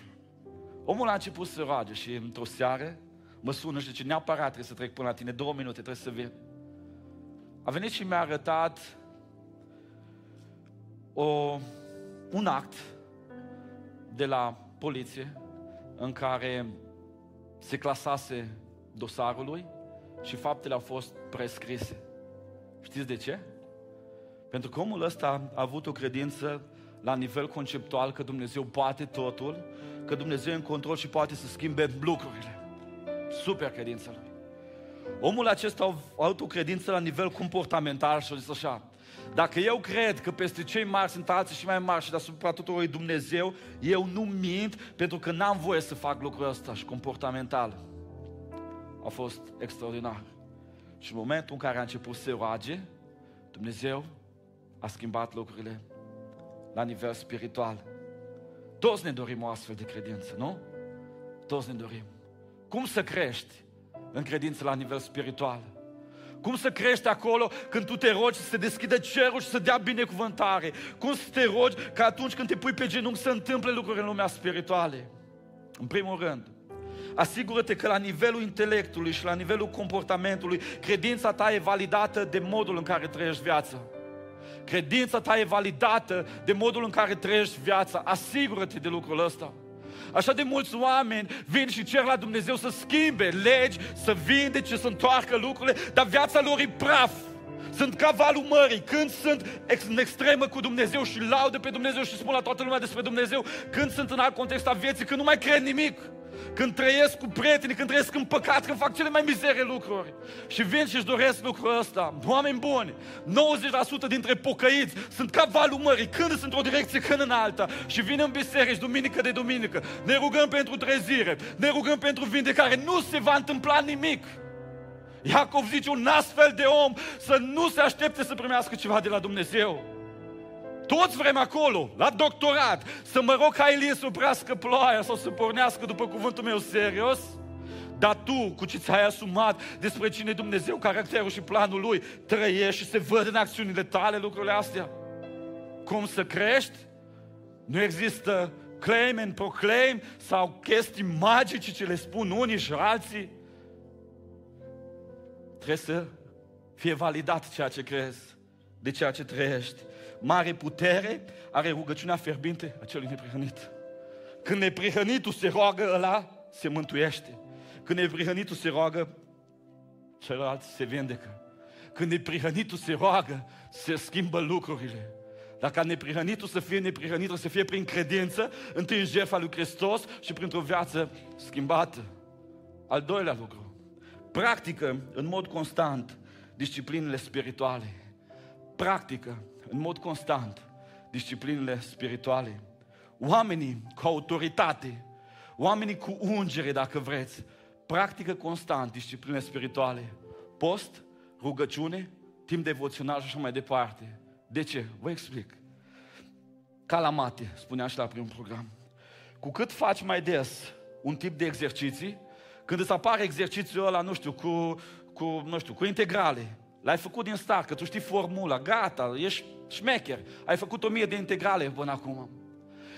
Omul a început să roage și într-o seară mă sună și zice, neapărat trebuie să trec până la tine, două minute, trebuie să vin. A venit și mi-a arătat o, un act de la poliție în care se clasase dosarul lui și faptele au fost prescrise. Știți de ce? Pentru că omul ăsta a avut o credință la nivel conceptual că Dumnezeu poate totul, că Dumnezeu e în control și poate să schimbe lucrurile. Super credința lui. Omul acesta a avut o credință la nivel comportamental și a zis așa, dacă eu cred că peste cei mari sunt alții și mai mari și deasupra tuturor e Dumnezeu, eu nu mint pentru că n-am voie să fac lucrul ăsta și comportamental. A fost extraordinar. Și în momentul în care a început să roage, Dumnezeu a schimbat lucrurile la nivel spiritual. Toți ne dorim o astfel de credință, nu? Toți ne dorim. Cum să crești în credință la nivel spiritual? Cum să crești acolo când tu te rogi să se deschidă cerul și să dea binecuvântare? Cum să te rogi ca atunci când te pui pe genunchi să întâmple lucruri în lumea spirituale? În primul rând, asigură-te că la nivelul intelectului și la nivelul comportamentului, credința ta e validată de modul în care trăiești viața. Credința ta e validată de modul în care trăiești viața. Asigură-te de lucrul ăsta. Așa de mulți oameni vin și cer la Dumnezeu să schimbe legi, să vindece, să întoarcă lucrurile, dar viața lor e praf. Sunt ca valul mării. Când sunt ex- în extremă cu Dumnezeu și laudă pe Dumnezeu și spun la toată lumea despre Dumnezeu, când sunt în alt context a vieții, când nu mai cred nimic când trăiesc cu prietenii, când trăiesc în păcat, când fac cele mai mizere lucruri. Și vin și își doresc lucrul ăsta. Oameni buni, 90% dintre pocăiți sunt ca valul mării, când sunt într-o direcție, când în alta. Și vin în biserici, duminică de duminică. Ne rugăm pentru trezire, ne rugăm pentru vindecare. Nu se va întâmpla nimic. Iacov zice un astfel de om să nu se aștepte să primească ceva de la Dumnezeu. Toți vrem acolo, la doctorat, să mă rog ca Elie să oprească ploaia sau să pornească după cuvântul meu serios. Dar tu, cu ce ți-ai asumat despre cine Dumnezeu, caracterul și planul Lui, trăiești și se văd în acțiunile tale lucrurile astea. Cum să crești? Nu există claim and proclaim sau chestii magice ce le spun unii și alții. Trebuie să fie validat ceea ce crezi, de ceea ce trăiești mare putere are rugăciunea fierbinte a celui neprihănit. Când neprihănitul se roagă, ăla se mântuiește. Când neprihănitul se roagă, celălalt se vindecă. Când neprihănitul se roagă, se schimbă lucrurile. Dacă neprihănitul să fie neprihănitul, să fie prin credință, întâi în jertfa lui Hristos și printr-o viață schimbată. Al doilea lucru, practică în mod constant disciplinele spirituale. Practică în mod constant disciplinele spirituale. Oamenii cu autoritate, oamenii cu ungere, dacă vreți, practică constant discipline spirituale. Post, rugăciune, timp devoțional și așa mai departe. De ce? Vă explic. Calamate, spunea și la primul program. Cu cât faci mai des un tip de exerciții, când îți apare exercițiul ăla, nu știu, cu, cu, nu știu, cu integrale, L-ai făcut din start, că tu știi formula, gata, ești șmecher. Ai făcut o mie de integrale până acum.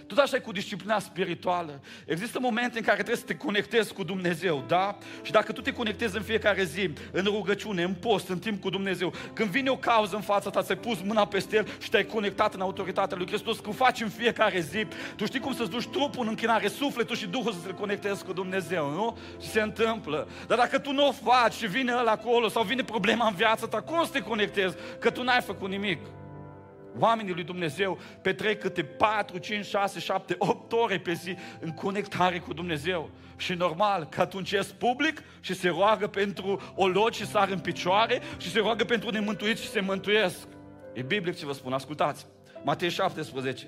Tot așa e cu disciplina spirituală. Există momente în care trebuie să te conectezi cu Dumnezeu, da? Și dacă tu te conectezi în fiecare zi, în rugăciune, în post, în timp cu Dumnezeu, când vine o cauză în fața ta, ți-ai pus mâna peste el și te-ai conectat în autoritatea lui Hristos, când faci în fiecare zi, tu știi cum să-ți duci trupul în închinare, sufletul și Duhul să se conectezi cu Dumnezeu, nu? Și se întâmplă. Dar dacă tu nu o faci și vine ăla acolo sau vine problema în viața ta, cum să te conectezi? Că tu n-ai făcut nimic. Oamenii lui Dumnezeu petrec câte 4, 5, 6, 7, 8 ore pe zi în conectare cu Dumnezeu. Și normal că atunci ies public și se roagă pentru o loci și sar în picioare și se roagă pentru nemântuiți și se mântuiesc. E biblic ce vă spun, ascultați. Matei 17.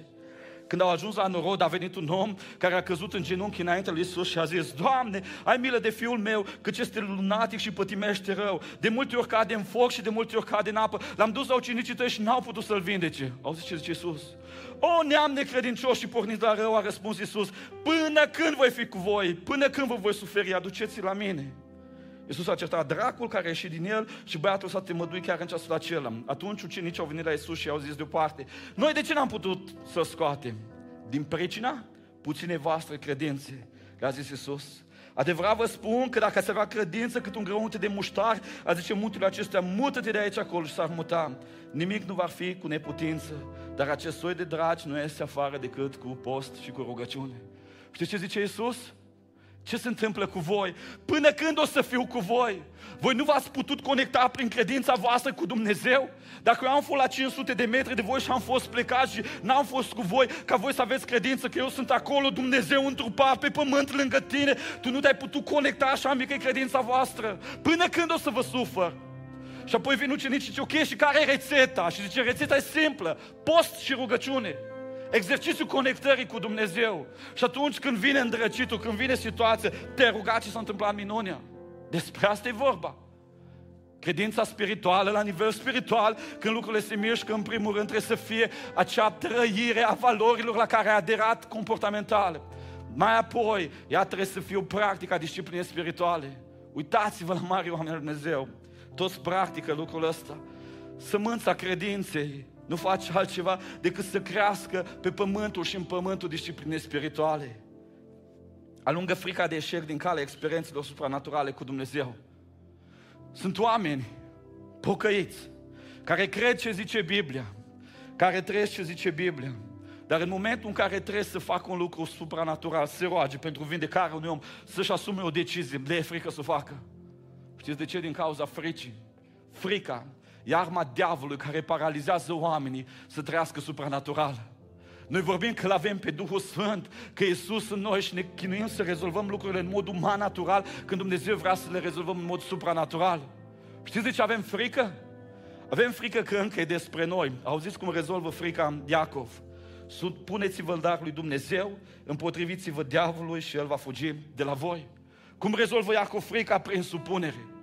Când au ajuns la Norod, a venit un om care a căzut în genunchi înainte lui Isus și a zis, Doamne, ai milă de fiul meu, căci este lunatic și pătimește rău. De multe ori cade în foc și de multe ori cade în apă. L-am dus la ucenicii tăi și n-au putut să-l vindece. zis ce zice Isus? O, neam necredincios și pornit la rău, a răspuns Isus, până când voi fi cu voi? Până când vă voi suferi? Aduceți la mine. Iisus a certat dracul care a ieșit din el și băiatul s-a temăduit chiar în ceasul acela. Atunci ucenicii au venit la Iisus și au zis deoparte, noi de ce n-am putut să scoatem? Din pricina puține voastre credințe, le-a zis Iisus. Adevărat vă spun că dacă ați avea credință cât un grăunte de muștar, a zice muntele acestea, mută-te de aici acolo și s-ar muta. Nimic nu va fi cu neputință, dar acest soi de dragi nu este afară decât cu post și cu rugăciune. Știți ce zice Iisus? Ce se întâmplă cu voi? Până când o să fiu cu voi? Voi nu v-ați putut conecta prin credința voastră cu Dumnezeu? Dacă eu am fost la 500 de metri de voi și am fost plecat și n-am fost cu voi, ca voi să aveți credință că eu sunt acolo, Dumnezeu întrupat pe pământ lângă tine, tu nu te-ai putut conecta așa mică e credința voastră. Până când o să vă sufăr? Și apoi vin ucenicii și zice, ok, și care e rețeta? Și zice, rețeta e simplă, post și rugăciune. Exercițiul conectării cu Dumnezeu. Și atunci când vine îndrăcitul, când vine situația, te ruga ce s-a întâmplat minunea. Despre asta e vorba. Credința spirituală, la nivel spiritual, când lucrurile se mișcă, în primul rând trebuie să fie acea trăire a valorilor la care a aderat comportamental. Mai apoi, ea trebuie să fie o practică a disciplinei spirituale. Uitați-vă la mari oameni al Dumnezeu. Toți practică lucrul ăsta. Sămânța credinței nu face altceva decât să crească pe pământul și în pământul disciplinei spirituale. Alungă frica de eșec din calea experiențelor supranaturale cu Dumnezeu. Sunt oameni pocăiți, care cred ce zice Biblia, care trăiesc ce zice Biblia, dar în momentul în care trebuie să facă un lucru supranatural, se roage pentru vindecarea unui om, să-și asume o decizie, le e frică să o facă. Știți de ce? Din cauza fricii. Frica e arma diavolului care paralizează oamenii să trăiască supranatural. Noi vorbim că avem pe Duhul Sfânt, că Iisus în noi și ne chinuim să rezolvăm lucrurile în mod uman natural, când Dumnezeu vrea să le rezolvăm în mod supranatural. Știți de ce avem frică? Avem frică că încă e despre noi. Auziți cum rezolvă frica Iacov? Puneți-vă în dar lui Dumnezeu, împotriviți-vă diavolului și el va fugi de la voi. Cum rezolvă Iacov frica prin supunere?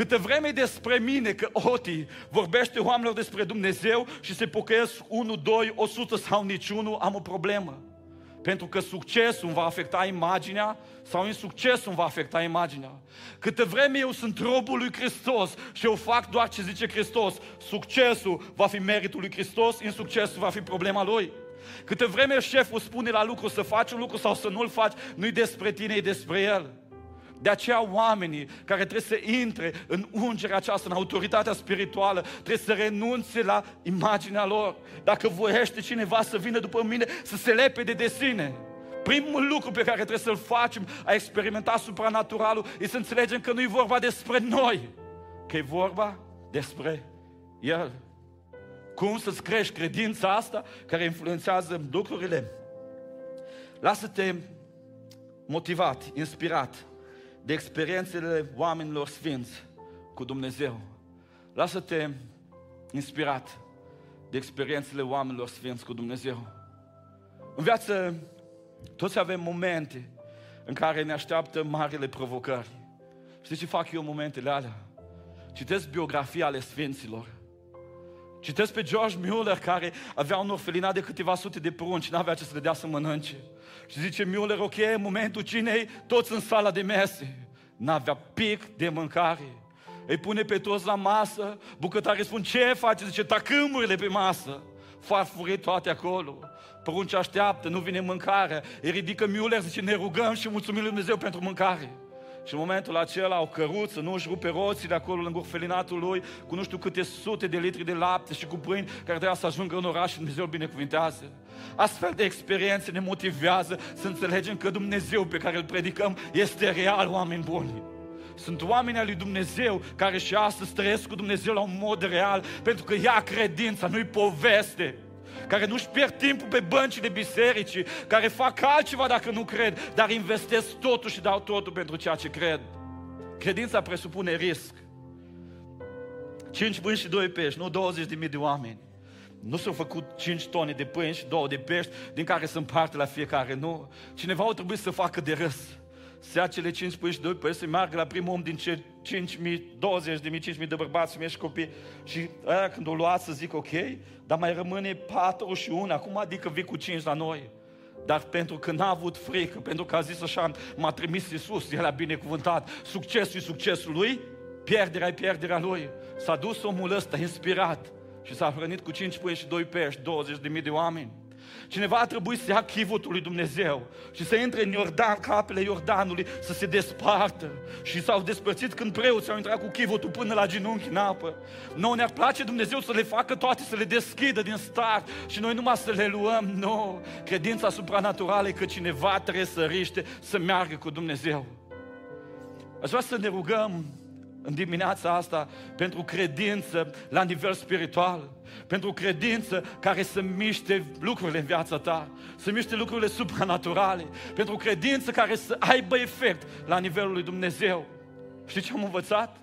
Câte vreme despre mine, că Oti vorbește oamenilor despre Dumnezeu și se pocăiesc 1, 2, 100 sau niciunul, am o problemă. Pentru că succesul va afecta imaginea sau insuccesul va afecta imaginea. Câte vreme eu sunt robul lui Hristos și eu fac doar ce zice Hristos, succesul va fi meritul lui Hristos, insuccesul va fi problema lui. Câte vreme șeful spune la lucru să faci un lucru sau să nu-l faci, nu-i despre tine, e despre el. De aceea oamenii care trebuie să intre în ungerea aceasta, în autoritatea spirituală, trebuie să renunțe la imaginea lor. Dacă voiește cineva să vină după mine, să se lepede de sine. Primul lucru pe care trebuie să-l facem a experimenta supranaturalul e să înțelegem că nu e vorba despre noi, că e vorba despre El. Cum să-ți crești credința asta care influențează lucrurile? Lasă-te motivat, inspirat de experiențele oamenilor sfinți cu Dumnezeu. Lasă-te inspirat de experiențele oamenilor sfinți cu Dumnezeu. În viață, toți avem momente în care ne așteaptă marile provocări. Știți ce fac eu în momentele alea? Citesc biografia ale sfinților. Citesc pe George Mueller care avea un orfelinat de câteva sute de prunci, n-avea ce să le dea să mănânce. Și zice Mueller, ok, în momentul cinei, toți în sala de mese. N-avea pic de mâncare. Îi pune pe toți la masă, bucătarii spun, ce face? Zice, tacâmurile pe masă. Farfurii toate acolo. Prunci așteaptă, nu vine mâncare. Îi ridică Mueller, zice, ne rugăm și mulțumim Lui Dumnezeu pentru mâncare. Și în momentul acela o căruță nu își rupe roțile acolo lângă orfelinatul lui cu nu știu câte sute de litri de lapte și cu pâini care trebuia să ajungă în oraș și Dumnezeu îl binecuvintează. Astfel de experiențe ne motivează să înțelegem că Dumnezeu pe care îl predicăm este real, oameni buni. Sunt oameni al lui Dumnezeu care și astăzi trăiesc cu Dumnezeu la un mod real pentru că ia credința, nu-i poveste care nu-și pierd timpul pe băncile bisericii, care fac altceva dacă nu cred, dar investesc totul și dau totul pentru ceea ce cred. Credința presupune risc. 5 pâini și 2 pești, nu 20 de mii de oameni. Nu s-au făcut 5 tone de pâini și 2 de pești, din care să împarte la fiecare, nu. Cineva au trebuit să facă de râs să ia cele 5 pui și 2 pui, să meargă la primul om din ce 5.000, 20 de mii, 5.000 de bărbați, femei și copii. Și aia când o luați să zic, ok, dar mai rămâne 4 și 1, acum adică vii cu 5 la noi. Dar pentru că n-a avut frică, pentru că a zis așa, m-a trimis Iisus, El a binecuvântat, succesul succesul lui, pierderea e pierderea lui. S-a dus omul ăsta inspirat și s-a hrănit cu 5 pui și 2 pești, 20 de mii de oameni. Cineva a trebuit să ia chivotul lui Dumnezeu și să intre în Iordan, ca apele Iordanului, să se despartă. Și s-au despărțit când preoții au intrat cu chivotul până la genunchi în apă. Noi ne-ar place Dumnezeu să le facă toate, să le deschidă din start și noi numai să le luăm. Nu, credința supranaturală e că cineva trebuie să riște, să meargă cu Dumnezeu. Aș vrea să ne rugăm în dimineața asta pentru credință la nivel spiritual, pentru credință care să miște lucrurile în viața ta, să miște lucrurile supranaturale, pentru credință care să aibă efect la nivelul lui Dumnezeu. Știi ce am învățat?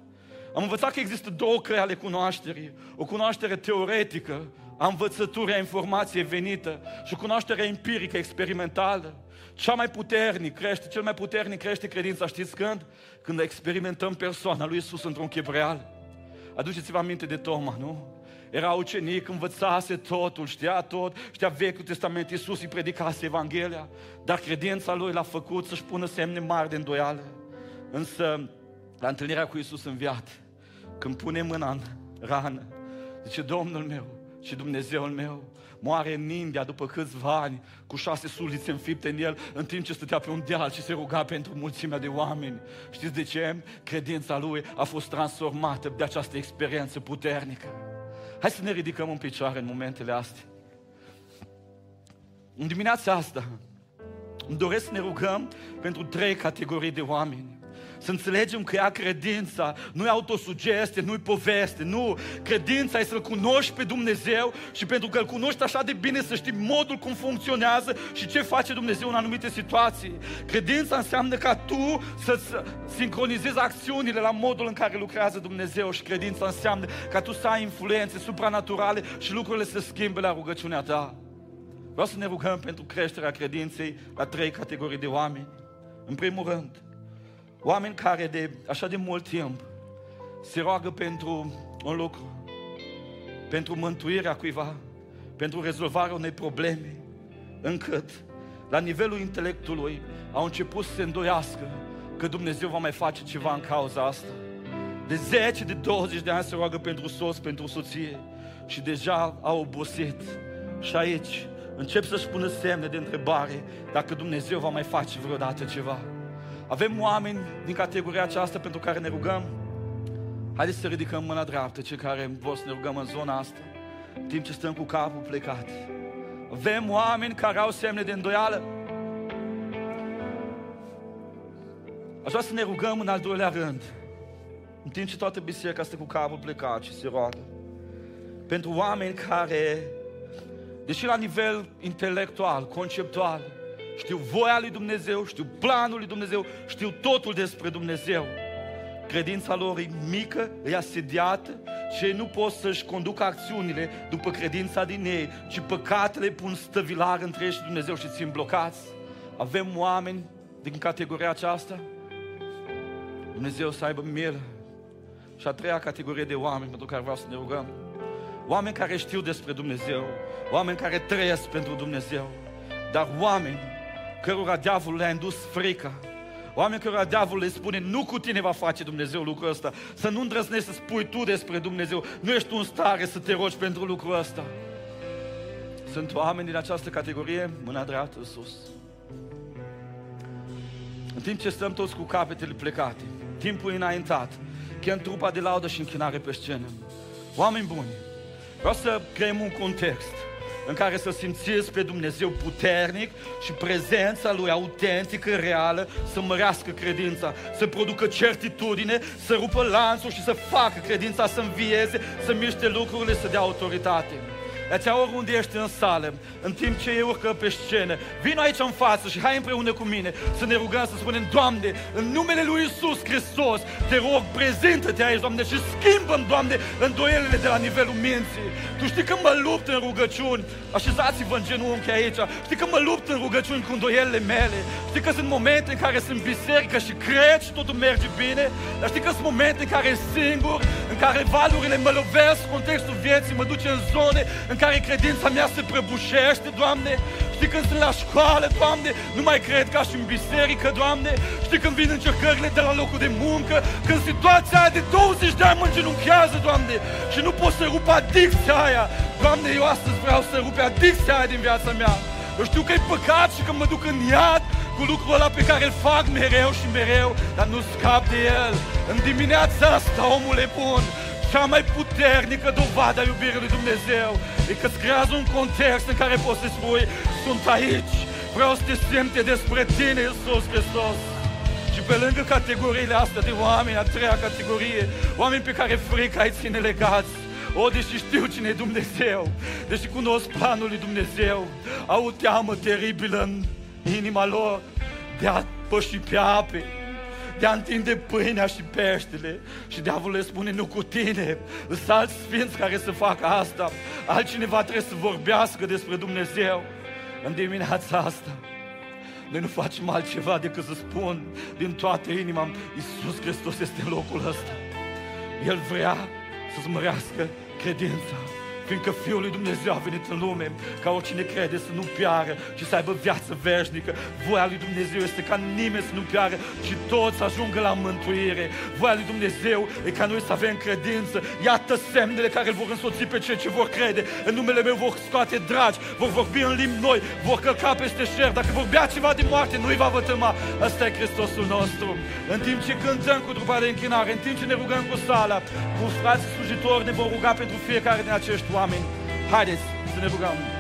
Am învățat că există două căi ale cunoașterii. O cunoaștere teoretică, a învățăturii, a informației venită și o cunoaștere empirică, experimentală. Cea mai puternic crește, cel mai puternic crește credința, știți când? Când experimentăm persoana lui Isus într-un chip real. Aduceți-vă aminte de Toma, nu? Era ucenic, învățase totul, știa tot, știa Vechiul Testament, Iisus îi predicase Evanghelia, dar credința lui l-a făcut să-și pună semne mari de îndoială. Însă, la întâlnirea cu Iisus înviat, când pune mâna în rană, zice, Domnul meu și Dumnezeul meu, moare în India după câțiva ani, cu șase sulițe înfipte în el, în timp ce stătea pe un deal și se ruga pentru mulțimea de oameni. Știți de ce? Credința lui a fost transformată de această experiență puternică. Hai să ne ridicăm în picioare în momentele astea. În dimineața asta îmi doresc să ne rugăm pentru trei categorii de oameni. Să înțelegem că ea credința nu e autosugestie, nu e poveste, nu. Credința e să-L cunoști pe Dumnezeu și pentru că Îl cunoști așa de bine să știi modul cum funcționează și ce face Dumnezeu în anumite situații. Credința înseamnă ca tu să sincronizezi acțiunile la modul în care lucrează Dumnezeu și credința înseamnă ca tu să ai influențe supranaturale și lucrurile să schimbe la rugăciunea ta. Vreau să ne rugăm pentru creșterea credinței la trei categorii de oameni. În primul rând, Oameni care de așa de mult timp se roagă pentru un lucru, pentru mântuirea cuiva, pentru rezolvarea unei probleme, încât la nivelul intelectului au început să se îndoiască că Dumnezeu va mai face ceva în cauza asta. De 10, de 20 de ani se roagă pentru soț, pentru soție și deja au obosit. Și aici încep să-și pună semne de întrebare dacă Dumnezeu va mai face vreodată ceva. Avem oameni din categoria aceasta pentru care ne rugăm. Haideți să ridicăm mâna dreaptă, cei care vor să ne rugăm în zona asta, în timp ce stăm cu capul plecat. Avem oameni care au semne de îndoială. Aș vrea să ne rugăm în al doilea rând, în timp ce toată biserica stă cu capul plecat și se roagă. Pentru oameni care, deși la nivel intelectual, conceptual, știu voia lui Dumnezeu, știu planul lui Dumnezeu, știu totul despre Dumnezeu. Credința lor e mică, e asediată și ei nu pot să-și conducă acțiunile după credința din ei, ci păcatele pun stăvilar între ei și Dumnezeu și țin blocați. Avem oameni din categoria aceasta? Dumnezeu să aibă milă. Și a treia categorie de oameni pentru care vreau să ne rugăm. Oameni care știu despre Dumnezeu, oameni care trăiesc pentru Dumnezeu, dar oameni cărora diavolul le-a indus frica, oameni cărora diavolul le spune, nu cu tine va face Dumnezeu lucrul ăsta, să nu îndrăznești să spui tu despre Dumnezeu, nu ești tu în stare să te rogi pentru lucrul ăsta. Sunt oameni din această categorie, mâna dreaptă sus. În timp ce stăm toți cu capetele plecate, timpul înaintat, chem trupa de laudă și închinare pe scenă. Oameni buni, vreau să creăm un context în care să simțiți pe Dumnezeu puternic și prezența Lui autentică, reală, să mărească credința, să producă certitudine, să rupă lanțul și să facă credința să învieze, să miște lucrurile, să dea autoritate. De aceea oriunde ești în sală, în timp ce ei urcă pe scenă, vin aici în față și hai împreună cu mine să ne rugăm, să spunem, Doamne, în numele Lui Isus Hristos, te rog, prezintă-te aici, Doamne, și schimbă Doamne, îndoielile de la nivelul minții. Tu știi că mă lupt în rugăciuni, așezați-vă în genunchi aici, știi că mă lupt în rugăciuni cu îndoielile mele, știi că sunt momente în care sunt biserică și cred și totul merge bine, dar știi că sunt momente în care singur, în care valurile mă lovesc, contextul vieții mă duce în zone în în care credința mea se prăbușește, Doamne. Știi când sunt la școală, Doamne, nu mai cred ca și în biserică, Doamne. Știi când vin încercările de la locul de muncă, când situația aia de 20 de ani mă îngenunchează, Doamne, și nu pot să rup adicția aia. Doamne, eu astăzi vreau să rup adicția aia din viața mea. Eu știu că e păcat și că mă duc în iad cu lucrul ăla pe care îl fac mereu și mereu, dar nu scap de el. În dimineața asta, omul e bun, cea mai puternică dovadă a iubirii lui Dumnezeu e că îți creează un context în care poți să spui sunt aici, vreau să te simte despre tine, Iisus Hristos. Și pe lângă categoriile astea de oameni, a treia categorie, oameni pe care frica îi ține legați, o, deși știu cine e Dumnezeu, deși cunosc planul lui Dumnezeu, au o teamă teribilă în inima lor de a păși pe ape, de a întinde pâinea și peștele. Și diavolul le spune, nu cu tine, sunt alți sfinți care să facă asta. Altcineva trebuie să vorbească despre Dumnezeu în dimineața asta. Noi nu facem altceva decât să spun din toată inima, Iisus Hristos este în locul ăsta. El vrea să-ți mărească credința fiindcă Fiul lui Dumnezeu a venit în lume ca oricine crede să nu piară, ci să aibă viață veșnică. Voia lui Dumnezeu este ca nimeni să nu piară, ci toți să ajungă la mântuire. Voia lui Dumnezeu e ca noi să avem credință. Iată semnele care îl vor însoți pe cei ce vor crede. În numele meu vor scoate dragi, vor vorbi în limbi noi, vor călca peste șer. Dacă vorbea ceva din moarte, nu-i va vătăma. Ăsta e Hristosul nostru. În timp ce cântăm cu trupa de închinare, în timp ce ne rugăm cu sala, cu frații slujitori ne vom ruga pentru fiecare din acești oameni. 하나님과 함인 하데스 스네브가